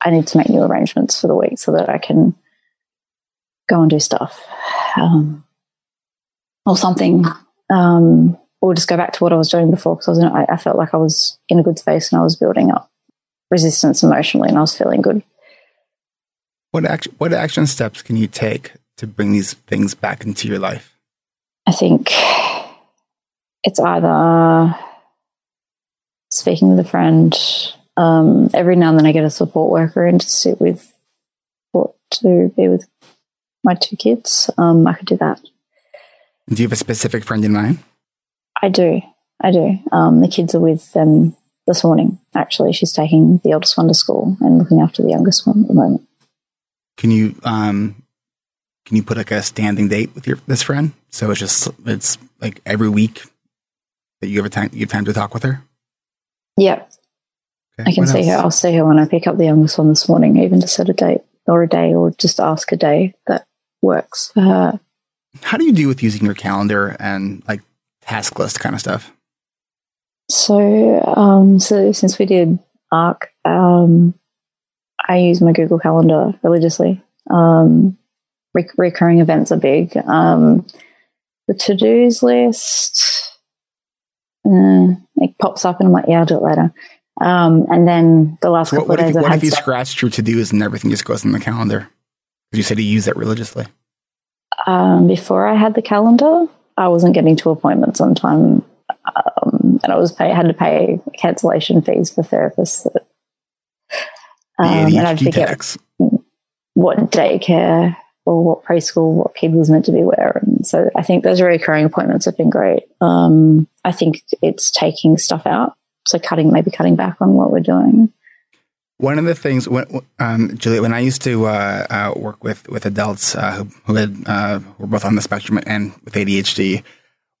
I need to make new arrangements for the week so that I can go and do stuff, um, or something, um, or just go back to what I was doing before because I was, in, I, I felt like I was in a good space and I was building up resistance emotionally and I was feeling good. What action, what action steps can you take to bring these things back into your life? I think it's either speaking with a friend. Um, every now and then I get a support worker in to sit with or to be with my two kids. Um, I could do that. Do you have a specific friend in mind? I do. I do. Um, the kids are with them this morning. Actually, she's taking the eldest one to school and looking after the youngest one at the moment. Can you um, can you put like a standing date with your this friend? So it's just it's like every week that you have a time you have time to talk with her. Yep, Okay, I can see else? her. I'll see her when I pick up the youngest one this morning, even to set a date or a day, or just ask a day that works for her. How do you do with using your calendar and like task list kind of stuff? So, um, so since we did ARC, um, I use my Google Calendar religiously. Um, re- recurring events are big. Um, the to dos list, uh, it pops up and I'm like, yeah, I'll do it later. Um, and then the last So what, couple what of if, days I what if you stuff- scratched your to dos and everything just goes in the calendar? You said you use that religiously. um, before I had the calendar, I wasn't getting to appointments on time, um, and I was pay, had to pay cancellation fees for therapists. That, The um, and I'd forget what daycare or what preschool, what kid was meant to be where. And so I think those recurring appointments have been great. Um, I think it's taking stuff out, so cutting maybe cutting back on what we're doing. One of the things, when, um, Juliet, when I used to uh, uh, work with with adults uh, who, who had uh, were both on the spectrum and with ADHD,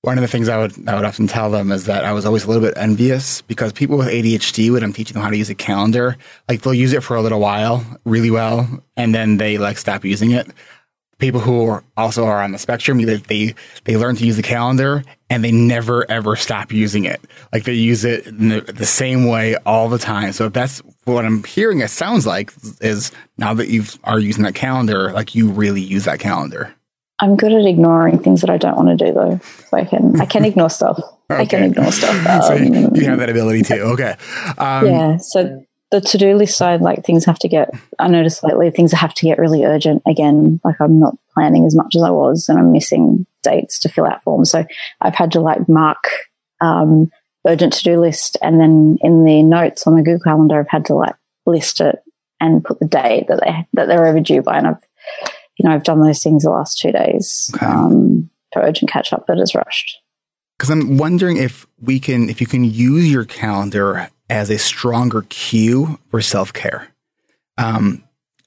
one of the things I would I would often tell them is that I was always a little bit envious because people with ADHD, when I'm teaching them how to use a calendar, like they'll use it for a little while really well, and then they like stop using it. People who are also are on the spectrum, they they learn to use the calendar and they never ever stop using it. Like they use it the, the same way all the time. So if that's what I'm hearing, it sounds like is now that you are using that calendar, like you really use that calendar. I'm good at ignoring things that I don't want to do, though. So I can I can ignore stuff. I can ignore stuff. so you, Um, you have that ability too. Okay. Um, yeah. So the to do list side, like things have to get. I noticed lately things have to get really urgent again. Like I'm not planning as much as I was, and I'm missing dates to fill out forms. So I've had to like mark um, urgent to do list, and then in the notes on the Google Calendar, I've had to like list it and put the date that they that they're overdue by, and I've you know I've done those things the last two days Okay. um, for urgent catch up that is rushed. Because I'm wondering if we can, if you can use your calendar as a stronger cue for self care, um,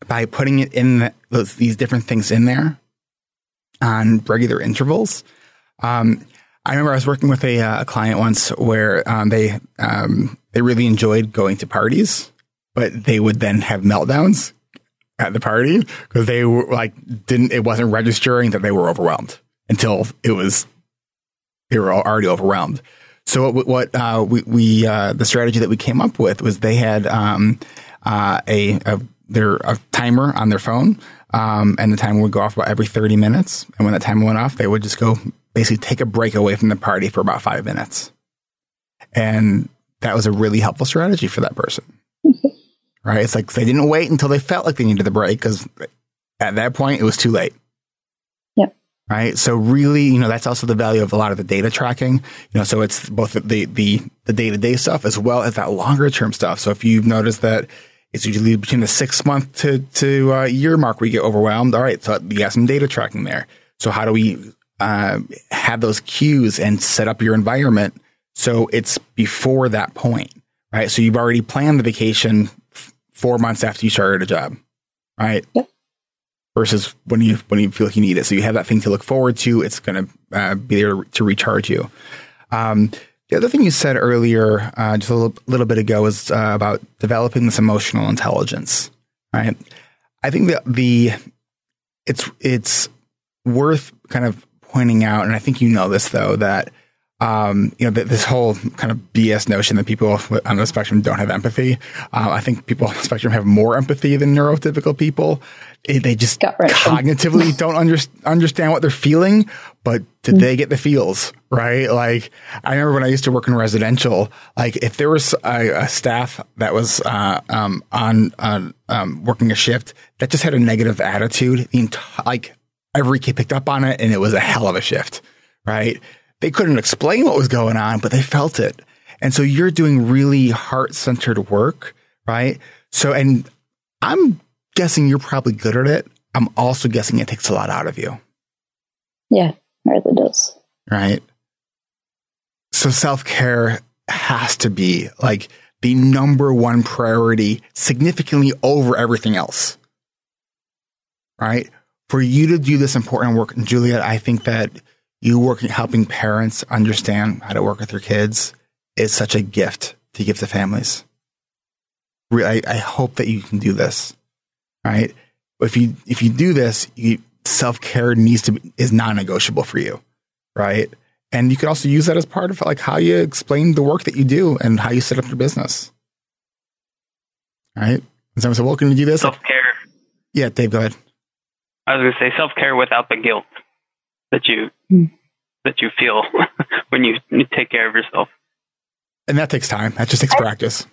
by putting it in the, those, these different things in there on regular intervals. Um, I remember I was working with a, uh, a client once where um, they um, they really enjoyed going to parties, but they would then have meltdowns at the party because they were like didn't it wasn't registering that they were overwhelmed until it was they were already overwhelmed. So what, what uh, we, we uh, the strategy that we came up with was they had um, uh, a, a their a timer on their phone, um, and the timer would go off about every thirty minutes. And when that timer went off, they would just go basically take a break away from the party for about five minutes. And that was a really helpful strategy for that person. right? It's like they didn't wait until they felt like they needed the break because at that point it was too late. Yep. Right. So really, you know, that's also the value of a lot of the data tracking. You know, so it's both the the the day to day stuff as well as that longer term stuff. So if you've noticed that it's usually between the six month to to uh, year mark you get overwhelmed. All right, so you got some data tracking there. So how do we uh, have those cues and set up your environment so it's before that point, right? So you've already planned the vacation four months after you started a job, right? Yep. Versus when you when you feel like you need it, so you have that thing to look forward to. It's going to uh, be there to recharge you. Um, the other thing you said earlier, uh, just a little, little, bit ago, was uh, about developing this emotional intelligence. Right. I think that the it's it's worth kind of pointing out, and I think you know this though that um, you know, this whole kind of BS notion that people on the spectrum don't have empathy. Uh, I think people on the spectrum have more empathy than neurotypical people. They just cognitively don't under, understand what they're feeling, but did mm-hmm. they get the feels, right? Like, I remember when I used to work in residential, like if there was a, a staff that was, uh, um, on, on, um, working a shift that just had a negative attitude, the entire, like every kid picked up on it and it was a hell of a shift, right? They couldn't explain what was going on, but they felt it. And so you're doing really heart centered work, right? So, and I'm guessing you're probably good at it. I'm also guessing it takes a lot out of you. Yeah, it really does. Right. So self care has to be like the number one priority significantly over everything else. Right. For you to do this important work, Juliet, I think that you working helping parents understand how to work with their kids is such a gift to give to families. I, I hope that you can do this, right? If you if you do this, self care needs to be, is non negotiable for you, right? And you can also use that as part of like how you explain the work that you do and how you set up your business, right? And someone said, "Well, can you do this?" Self care. Yeah, Dave, go ahead. I was going to say self care without the guilt that you mm. that you feel when you, you, take care of yourself. And that takes time. That just takes I, practice.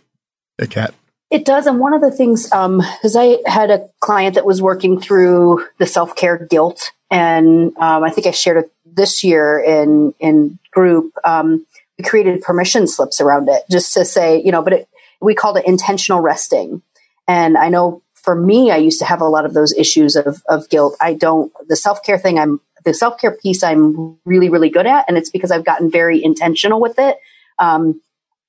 A cat. It does. And one of the things, because um, I had a client that was working through the self care guilt, and um, I think I shared it this year in in group. Um, we created permission slips around it, just to say, you know, but it, we called it intentional resting. And I know for me, I used to have a lot of those issues of, of guilt. I don't, the self care thing, I'm the self care piece I'm really, really good at. And it's because I've gotten very intentional with it. Um,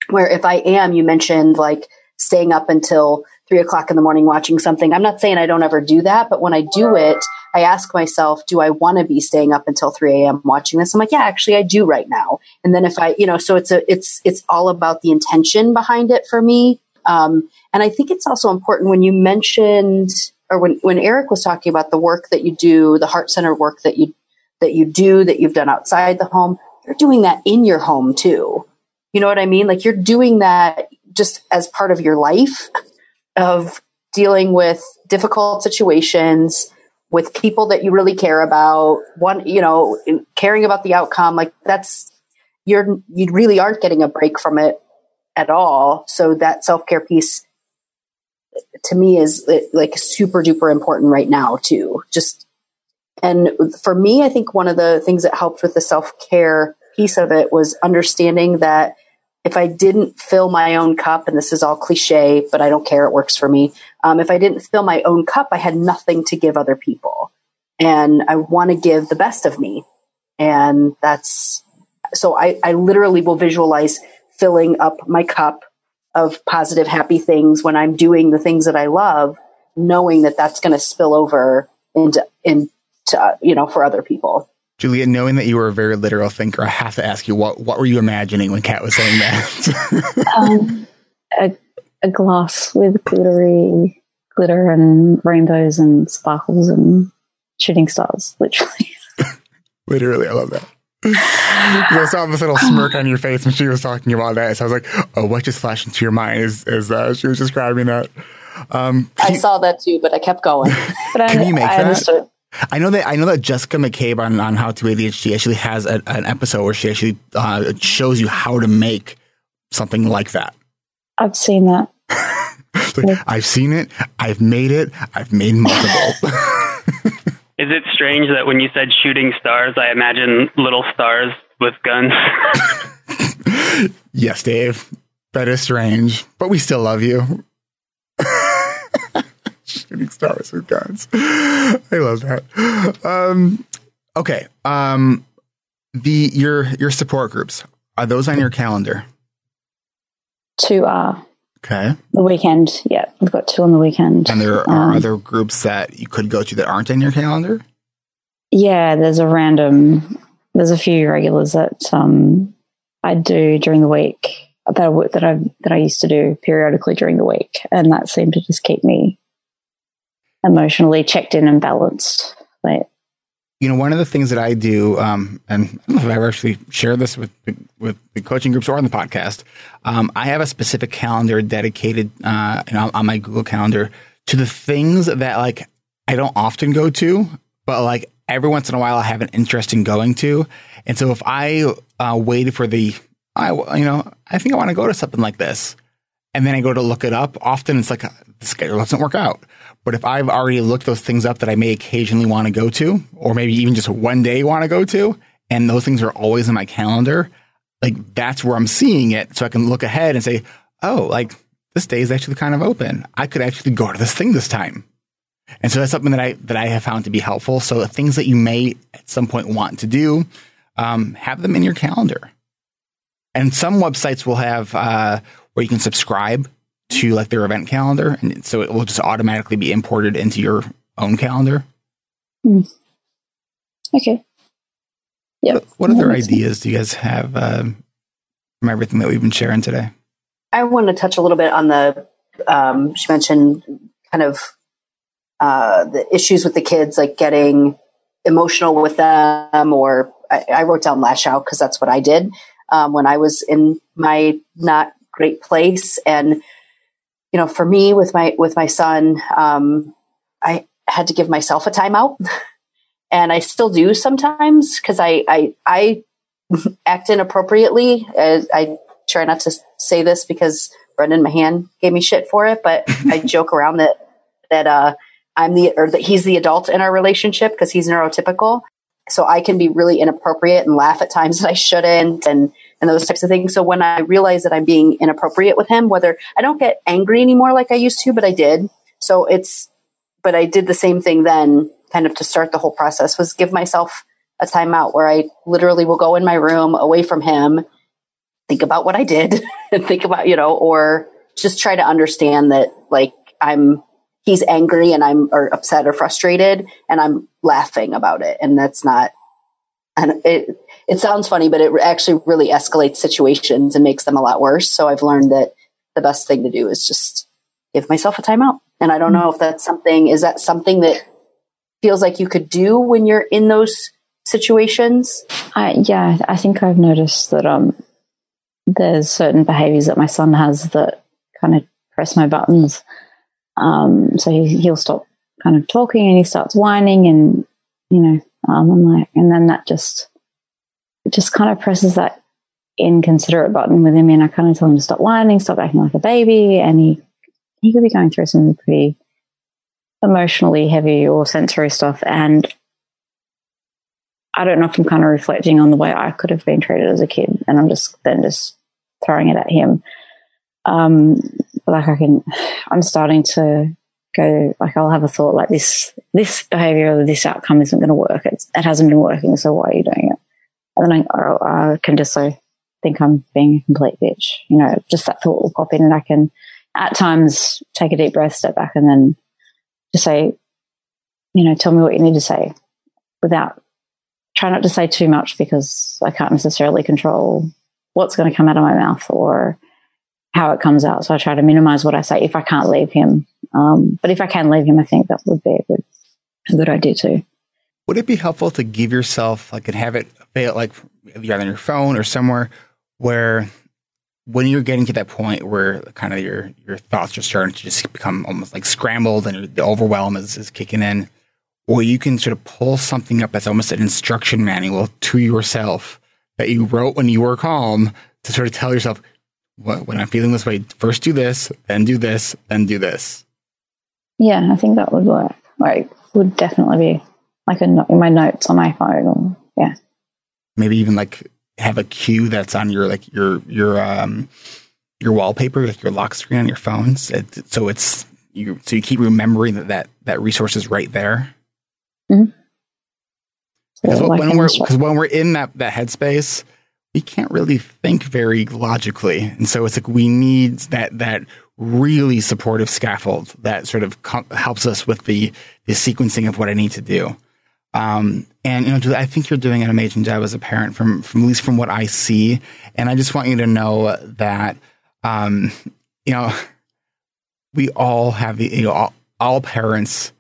where if I am, you mentioned like staying up until three o'clock in the morning watching something. I'm not saying I don't ever do that, but when I do it, I ask myself, do I want to be staying up until 3 a.m. watching this? I'm like, yeah, actually I do right now. And then if I, you know, so it's a, it's, it's all about the intention behind it for me. Um, and I think it's also important when you mentioned, or when, when Eric was talking about the work that you do, the heart center work that you that you do that you've done outside the home, you're doing that in your home too. You know what I mean? Like you're doing that just as part of your life of dealing with difficult situations with people that you really care about, one, you know, caring about the outcome. Like that's, you're, you really aren't getting a break from it at all. So that self care piece to me is like super duper important right now too. Just and for me, I think one of the things that helped with the self care piece of it was understanding that if I didn't fill my own cup, and this is all cliche, but I don't care, it works for me. Um, if I didn't fill my own cup, I had nothing to give other people. And I want to give the best of me. And that's so I, I literally will visualize filling up my cup of positive, happy things when I'm doing the things that I love, knowing that that's going to spill over into, in, to, uh, you know, for other people. Julia, knowing that you were a very literal thinker, I have to ask you what what were you imagining when Kat was saying that? um, a, a glass with glittery glitter and rainbows and sparkles and shooting stars, literally. literally, I love that. I saw this little smirk on your face when she was talking about that. So I was like, "Oh, what just flashed into your mind?" Is is uh, she was describing that? Um, I you, saw that too, but I kept going. but can I, you make I that? Understood. I know that I know that Jessica McCabe on, on How to ADHD actually has a, an episode where she actually uh, shows you how to make something like that. I've seen that. like, I've seen it. I've made it. I've made multiple. Is it strange that when you said shooting stars, I imagine little stars with guns? yes, Dave. That is strange, but we still love you. Shooting stars with guns. I love that. Um, okay. Um, the your your support groups are those on your calendar? Two are. Okay. The weekend, yeah, we've got two on the weekend. And there are um, other groups that you could go to that aren't in your calendar. Yeah, there's a random. There's a few regulars that um, I do during the week that I that I that I used to do periodically during the week, and that seemed to just keep me emotionally checked in and balanced. Like, you know, one of the things that I do, um, and I don't know if I've actually shared this with with the coaching groups or on the podcast. Um, I have a specific calendar dedicated uh, you know, on my Google Calendar to the things that like I don't often go to, but like every once in a while I have an interest in going to. And so if I uh, waited for the, I you know, I think I want to go to something like this, and then I go to look it up. Often it's like the schedule doesn't work out. But if I've already looked those things up that I may occasionally want to go to, or maybe even just one day want to go to, and those things are always in my calendar, like that's where I'm seeing it. So I can look ahead and say, oh, like this day is actually kind of open. I could actually go to this thing this time. And so that's something that I that I have found to be helpful. So the things that you may at some point want to do, um, have them in your calendar. And some websites will have uh, where you can subscribe to like their event calendar, and so it will just automatically be imported into your own calendar. Mm. Okay. Yeah. What, what other ideas do you guys have uh, from everything that we've been sharing today? I want to touch a little bit on the. Um, she mentioned kind of uh, the issues with the kids, like getting emotional with them, or I, I wrote down lash out because that's what I did um, when I was in my not great place, and you know, for me with my with my son, um, I had to give myself a timeout, and I still do sometimes because I I I act inappropriately. Uh, I try not to say this because Brendan Mahan gave me shit for it, but I joke around that that uh, I'm the or that he's the adult in our relationship because he's neurotypical. So I can be really inappropriate and laugh at times that I shouldn't, and and those types of things. So when I realize that I'm being inappropriate with him, whether I don't get angry anymore like I used to, but I did. So it's, but I did the same thing then kind of to start the whole process was give myself a timeout where I literally will go in my room away from him, think about what I did and think about, you know, or just try to understand that like I'm, he's angry and I'm or upset or frustrated and I'm laughing about it. And that's not, and it, it sounds funny, but it actually really escalates situations and makes them a lot worse. So I've learned that the best thing to do is just give myself a timeout. And I don't know if that's something, is that something that feels like you could do when you're in those situations? I, yeah, I think I've noticed that um, there's certain behaviors that my son has that kind of press my buttons. Um, so he, he'll stop kind of talking and he starts whining and, you know, um, I'm like, and then that just just kind of presses that inconsiderate button within me, and I kind of tell him to stop whining, stop acting like a baby, and he he could be going through some pretty emotionally heavy or sensory stuff, and I don't know if I'm kind of reflecting on the way I could have been treated as a kid, and I'm just then just throwing it at him. Um, like I can, I'm starting to go like I'll have a thought like this this behavior or this outcome isn't going to work. It's, it hasn't been working, so why are you doing it? And then I, I can just so think I'm being a complete bitch. You know, just that thought will pop in, and I can at times take a deep breath, step back, and then just say, you know, tell me what you need to say without try not to say too much because I can't necessarily control what's going to come out of my mouth or how it comes out. So I try to minimize what I say if I can't leave him. Um, but if I can leave him, I think that would be a good, a good idea too. Would it be helpful to give yourself like and have it like either on your phone or somewhere where when you're getting to that point where kind of your your thoughts are starting to just become almost like scrambled and the overwhelm is, is kicking in, or you can sort of pull something up that's almost an instruction manual to yourself that you wrote when you were calm to sort of tell yourself, when I'm feeling this way, first do this, then do this, then do this. Yeah, I think that would work. Like, would definitely be like a no- in my notes on my phone. Or, yeah, Maybe even like have a cue that's on your like your your um your wallpaper, like your lock screen on your phones. It, so it's you so you keep remembering that that, that resource is right there. Because So, like, when we're because when we're in that that headspace, we can't really think very logically, and so it's like we need that that really supportive scaffold that sort of helps us with the the sequencing of what I need to do. Um, and you know, Julie, I think you're doing an amazing job as a parent, from from at least from what I see. And I just want you to know that, um, you know, we all have the you know all, all parents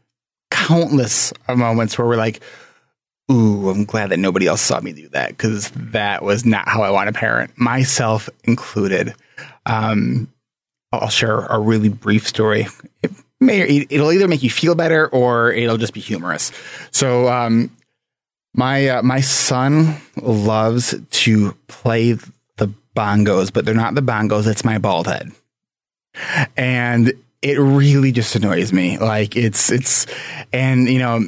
countless moments where we're like, ooh, I'm glad that nobody else saw me do that because that was not how I want to parent, myself included. Um, I'll share a really brief story. It may it'll either make you feel better or it'll just be humorous. So, um, my uh, my son loves to play the bongos, but they're not the bongos. It's my bald head, and it really just annoys me. Like it's it's, and you know,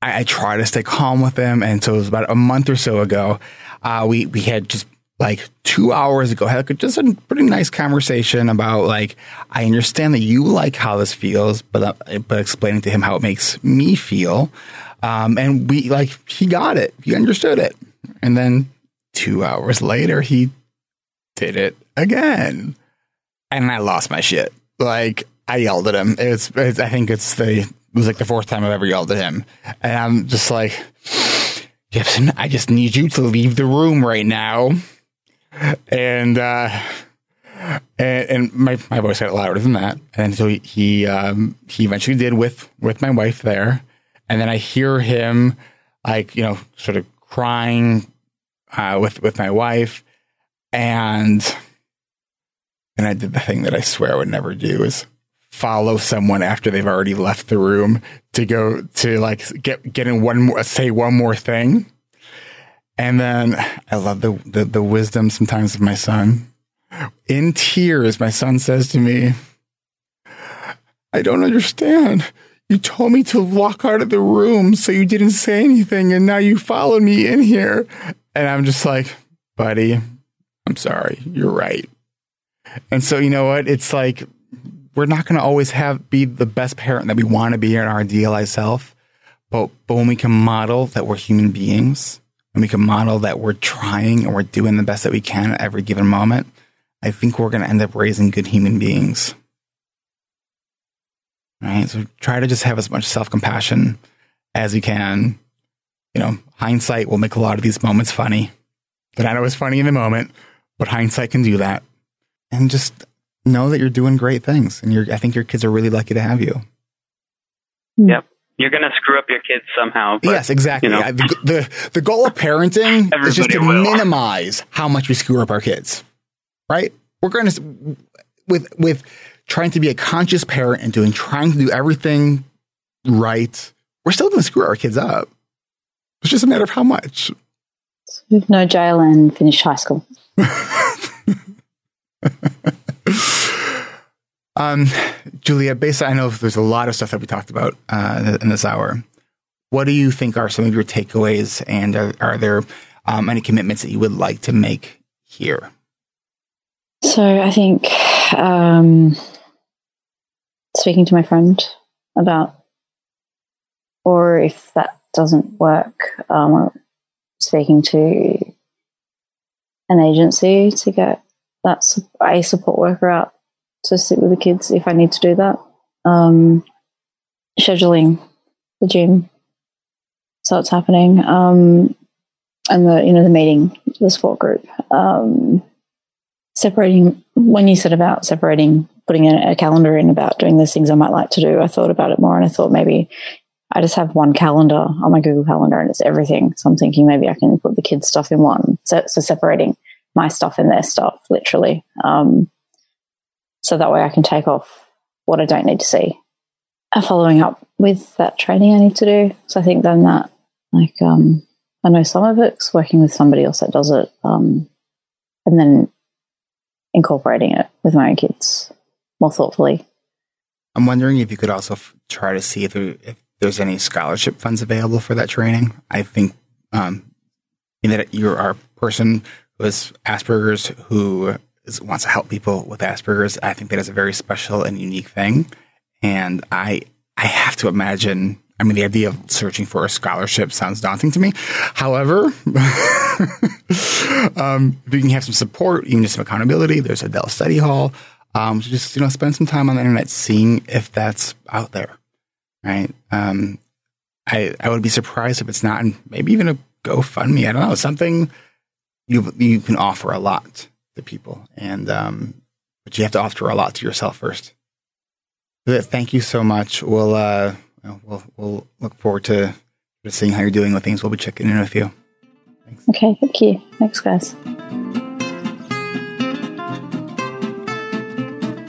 I, I try to stay calm with him. And so it was about a month or so ago. Uh, we we had just like two hours ago had just a pretty nice conversation about like I understand that you like how this feels, but uh, but explaining to him how it makes me feel. Um, and we like he got it, he understood it, and then two hours later he did it again, and I lost my shit. Like I yelled at him. It's, it's I think it's the it was like the fourth time I've ever yelled at him, and I'm just like, Gibson, I just need you to leave the room right now. And uh, and, and my my voice got louder than that, and so he he, um, he eventually did with with my wife there, and then I hear him like you know sort of crying uh, with with my wife, and and I did the thing that I swear I would never do is follow someone after they've already left the room to go to like get get in one more say one more thing. And then I love the, the the wisdom sometimes of my son. In tears, my son says to me, I don't understand. You told me to walk out of the room so you didn't say anything, and now you followed me in here. And I'm just like, buddy, I'm sorry. You're right. And so, you know what? It's like we're not going to always have be the best parent that we want to be in our idealized self, but but when we can model that we're human beings, and we can model that we're trying and we're doing the best that we can at every given moment, I think we're going to end up raising good human beings. Right? So try to just have as much self compassion as you can. You know, hindsight will make a lot of these moments funny. They're not always funny in the moment, but hindsight can do that. And just know that you're doing great things. And you're, I think your kids are really lucky to have you. Yep. You're going to screw up your kids somehow. But, yes, exactly. you know. I- the, the the goal of parenting is just to will. minimize how much we screw up our kids. Right? We're going to with with trying to be a conscious parent and doing trying to do everything right. We're still going to screw our kids up. It's just a matter of how much. no jail and finish high school. Um, Julia, based on, I know there's a lot of stuff that we talked about uh, in this hour. What do you think are some of your takeaways, and are, are there um, any commitments that you would like to make here? So I think um, speaking to my friend about, or if that doesn't work, um, speaking to an agency to get that a support worker out to sit with the kids if I need to do that. Um, scheduling the gym, so it's happening, um, and the you know the meeting, the support group. Um, separating when you said about separating putting a, a calendar in about doing those things i might like to do i thought about it more and i thought maybe i just have one calendar on my google calendar and it's everything so i'm thinking maybe i can put the kids stuff in one so, so separating my stuff and their stuff literally um, so that way i can take off what i don't need to see and following up with that training i need to do so i think then that like um, i know some of it's working with somebody else that does it um, and then incorporating it with my own kids more thoughtfully. I'm wondering if you could also f- try to see if, there, if there's any scholarship funds available for that training. I think um, that you are a person who has Asperger's who is, wants to help people with Asperger's. I think that is a very special and unique thing, and I I have to imagine. I mean, the idea of searching for a scholarship sounds daunting to me. However, um, if you can have some support, even just some accountability, there's a Dell Study Hall. Um, so just you know, spend some time on the internet seeing if that's out there, right? Um, I I would be surprised if it's not, and maybe even a GoFundMe. I don't know something you you can offer a lot to people, and um, but you have to offer a lot to yourself first. Thank you so much. We'll uh, we'll we'll look forward to, to seeing how you're doing with things. We'll be checking in with you. Thanks. Okay, thank you. Thanks, guys.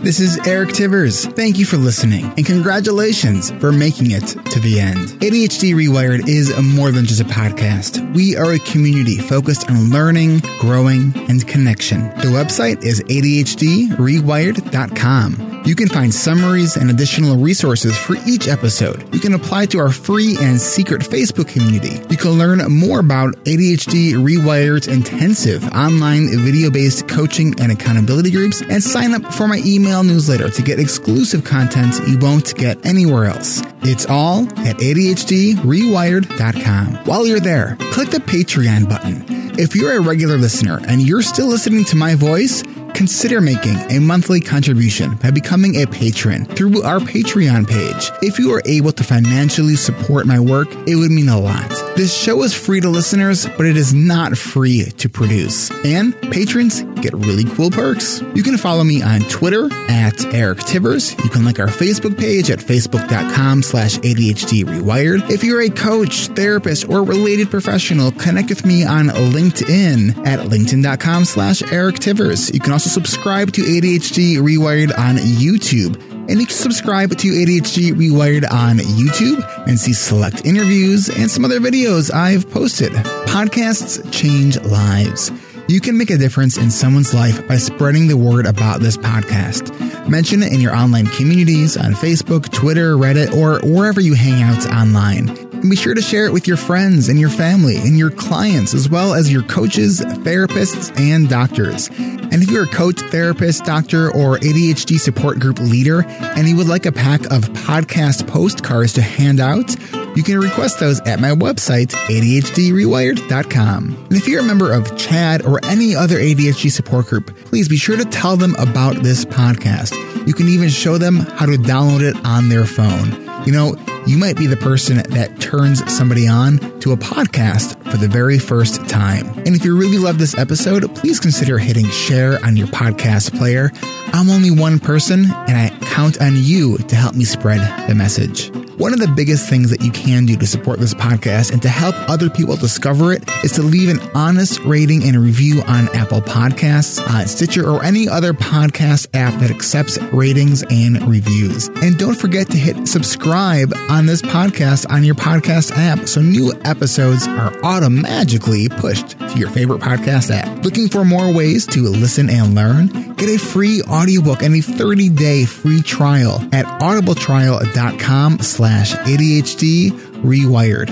This is Eric Tivers. Thank you for listening and congratulations for making it to the end. ADHD Rewired is more than just a podcast. We are a community focused on learning, growing, and connection. The website is ADHDrewired.com. You can find summaries and additional resources for each episode. You can apply to our free and secret Facebook community. You can learn more about ADHD Rewired's intensive online video based coaching and accountability groups and sign up for my email newsletter to get exclusive content you won't get anywhere else. It's all at ADHDrewired.com. While you're there, click the Patreon button. If you're a regular listener and you're still listening to my voice, consider making a monthly contribution by becoming a patron through our Patreon page. If you are able to financially support my work, it would mean a lot. This show is free to listeners, but it is not free to produce. And patrons get really cool perks. You can follow me on Twitter at Eric Tivers. You can like our Facebook page at facebook.com slash ADHD Rewired. If you're a coach, therapist, or related professional, connect with me on LinkedIn at linkedin.com slash Eric Tivers. You can also subscribe to ADHD Rewired on YouTube. And you can subscribe to ADHD Rewired on YouTube and see select interviews and some other videos I've posted. Podcasts change lives. You can make a difference in someone's life by spreading the word about this podcast. Mention it in your online communities on Facebook, Twitter, Reddit, or wherever you hang out online. And be sure to share it with your friends and your family and your clients, as well as your coaches, therapists, and doctors. And if you're a coach, therapist, doctor, or ADHD support group leader, and you would like a pack of podcast postcards to hand out, you can request those at my website, ADHDrewired.com. And if you're a member of CHADD or any other ADHD support group, please be sure to tell them about this podcast. You can even show them how to download it on their phone. You know, you might be the person that turns somebody on to a podcast for the very first time. And if you really love this episode, please consider hitting share on your podcast player. I'm only one person, and I count on you to help me spread the message. One of the biggest things that you can do to support this podcast and to help other people discover it is to leave an honest rating and review on Apple Podcasts, uh, Stitcher, or any other podcast app that accepts ratings and reviews. And don't forget to hit subscribe on this podcast on your podcast app so new episodes are automatically pushed to your favorite podcast app. Looking for more ways to listen and learn? Get a free audiobook and a 30-day free trial at audibletrial.com slash ADHD rewired.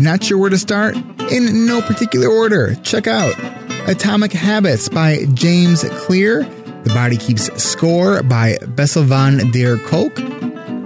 Not sure where to start? In no particular order. Check out Atomic Habits by James Clear, The Body Keeps Score by Bessel van der Kolk,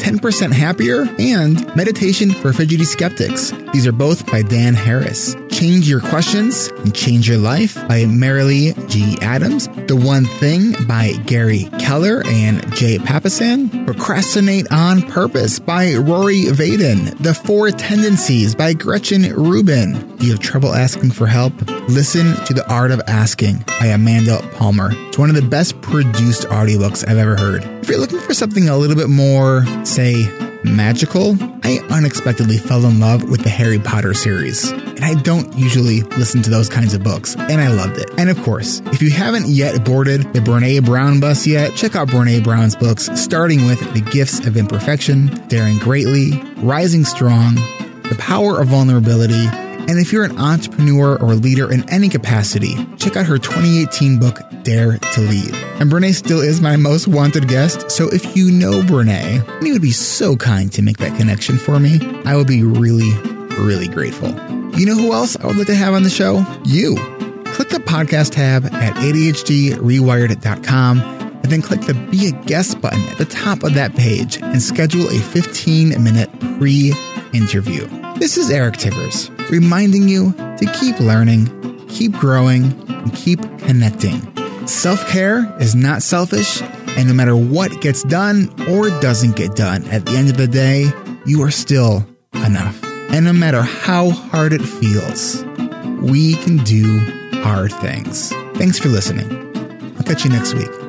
10% Happier, and Meditation for Fidgety Skeptics. These are both by Dan Harris. Change Your Questions and Change Your Life by Marilee G. Adams. The One Thing by Gary Keller and Jay Papasan. Procrastinate on Purpose by Rory Vaden. The Four Tendencies by Gretchen Rubin. Do you have trouble asking for help? Listen to The Art of Asking by Amanda Palmer. It's one of the best produced audiobooks I've ever heard. If you're looking for something a little bit more, say, magical, I unexpectedly fell in love with the Harry Potter series. And I don't usually listen to those kinds of books, and I loved it. And of course, if you haven't yet boarded the Brene Brown bus yet, check out Brene Brown's books, starting with The Gifts of Imperfection, Daring Greatly, Rising Strong, The Power of Vulnerability, And if you're an entrepreneur or leader in any capacity, check out her 2018 book, Dare to Lead. And Brene still is my most wanted guest, so if you know Brene, and you would be so kind to make that connection for me, I would be really, really grateful. You know who else I would like to have on the show? You. Click the podcast tab at ADHDrewired.com and then click the Be a Guest button at the top of that page and schedule a 15 minute pre interview. This is Eric Tivers, reminding you to keep learning, keep growing, and keep connecting. Self care is not selfish, and no matter what gets done or doesn't get done, at the end of the day, you are still enough. And no matter how hard it feels, we can do hard things. Thanks for listening. I'll catch you next week.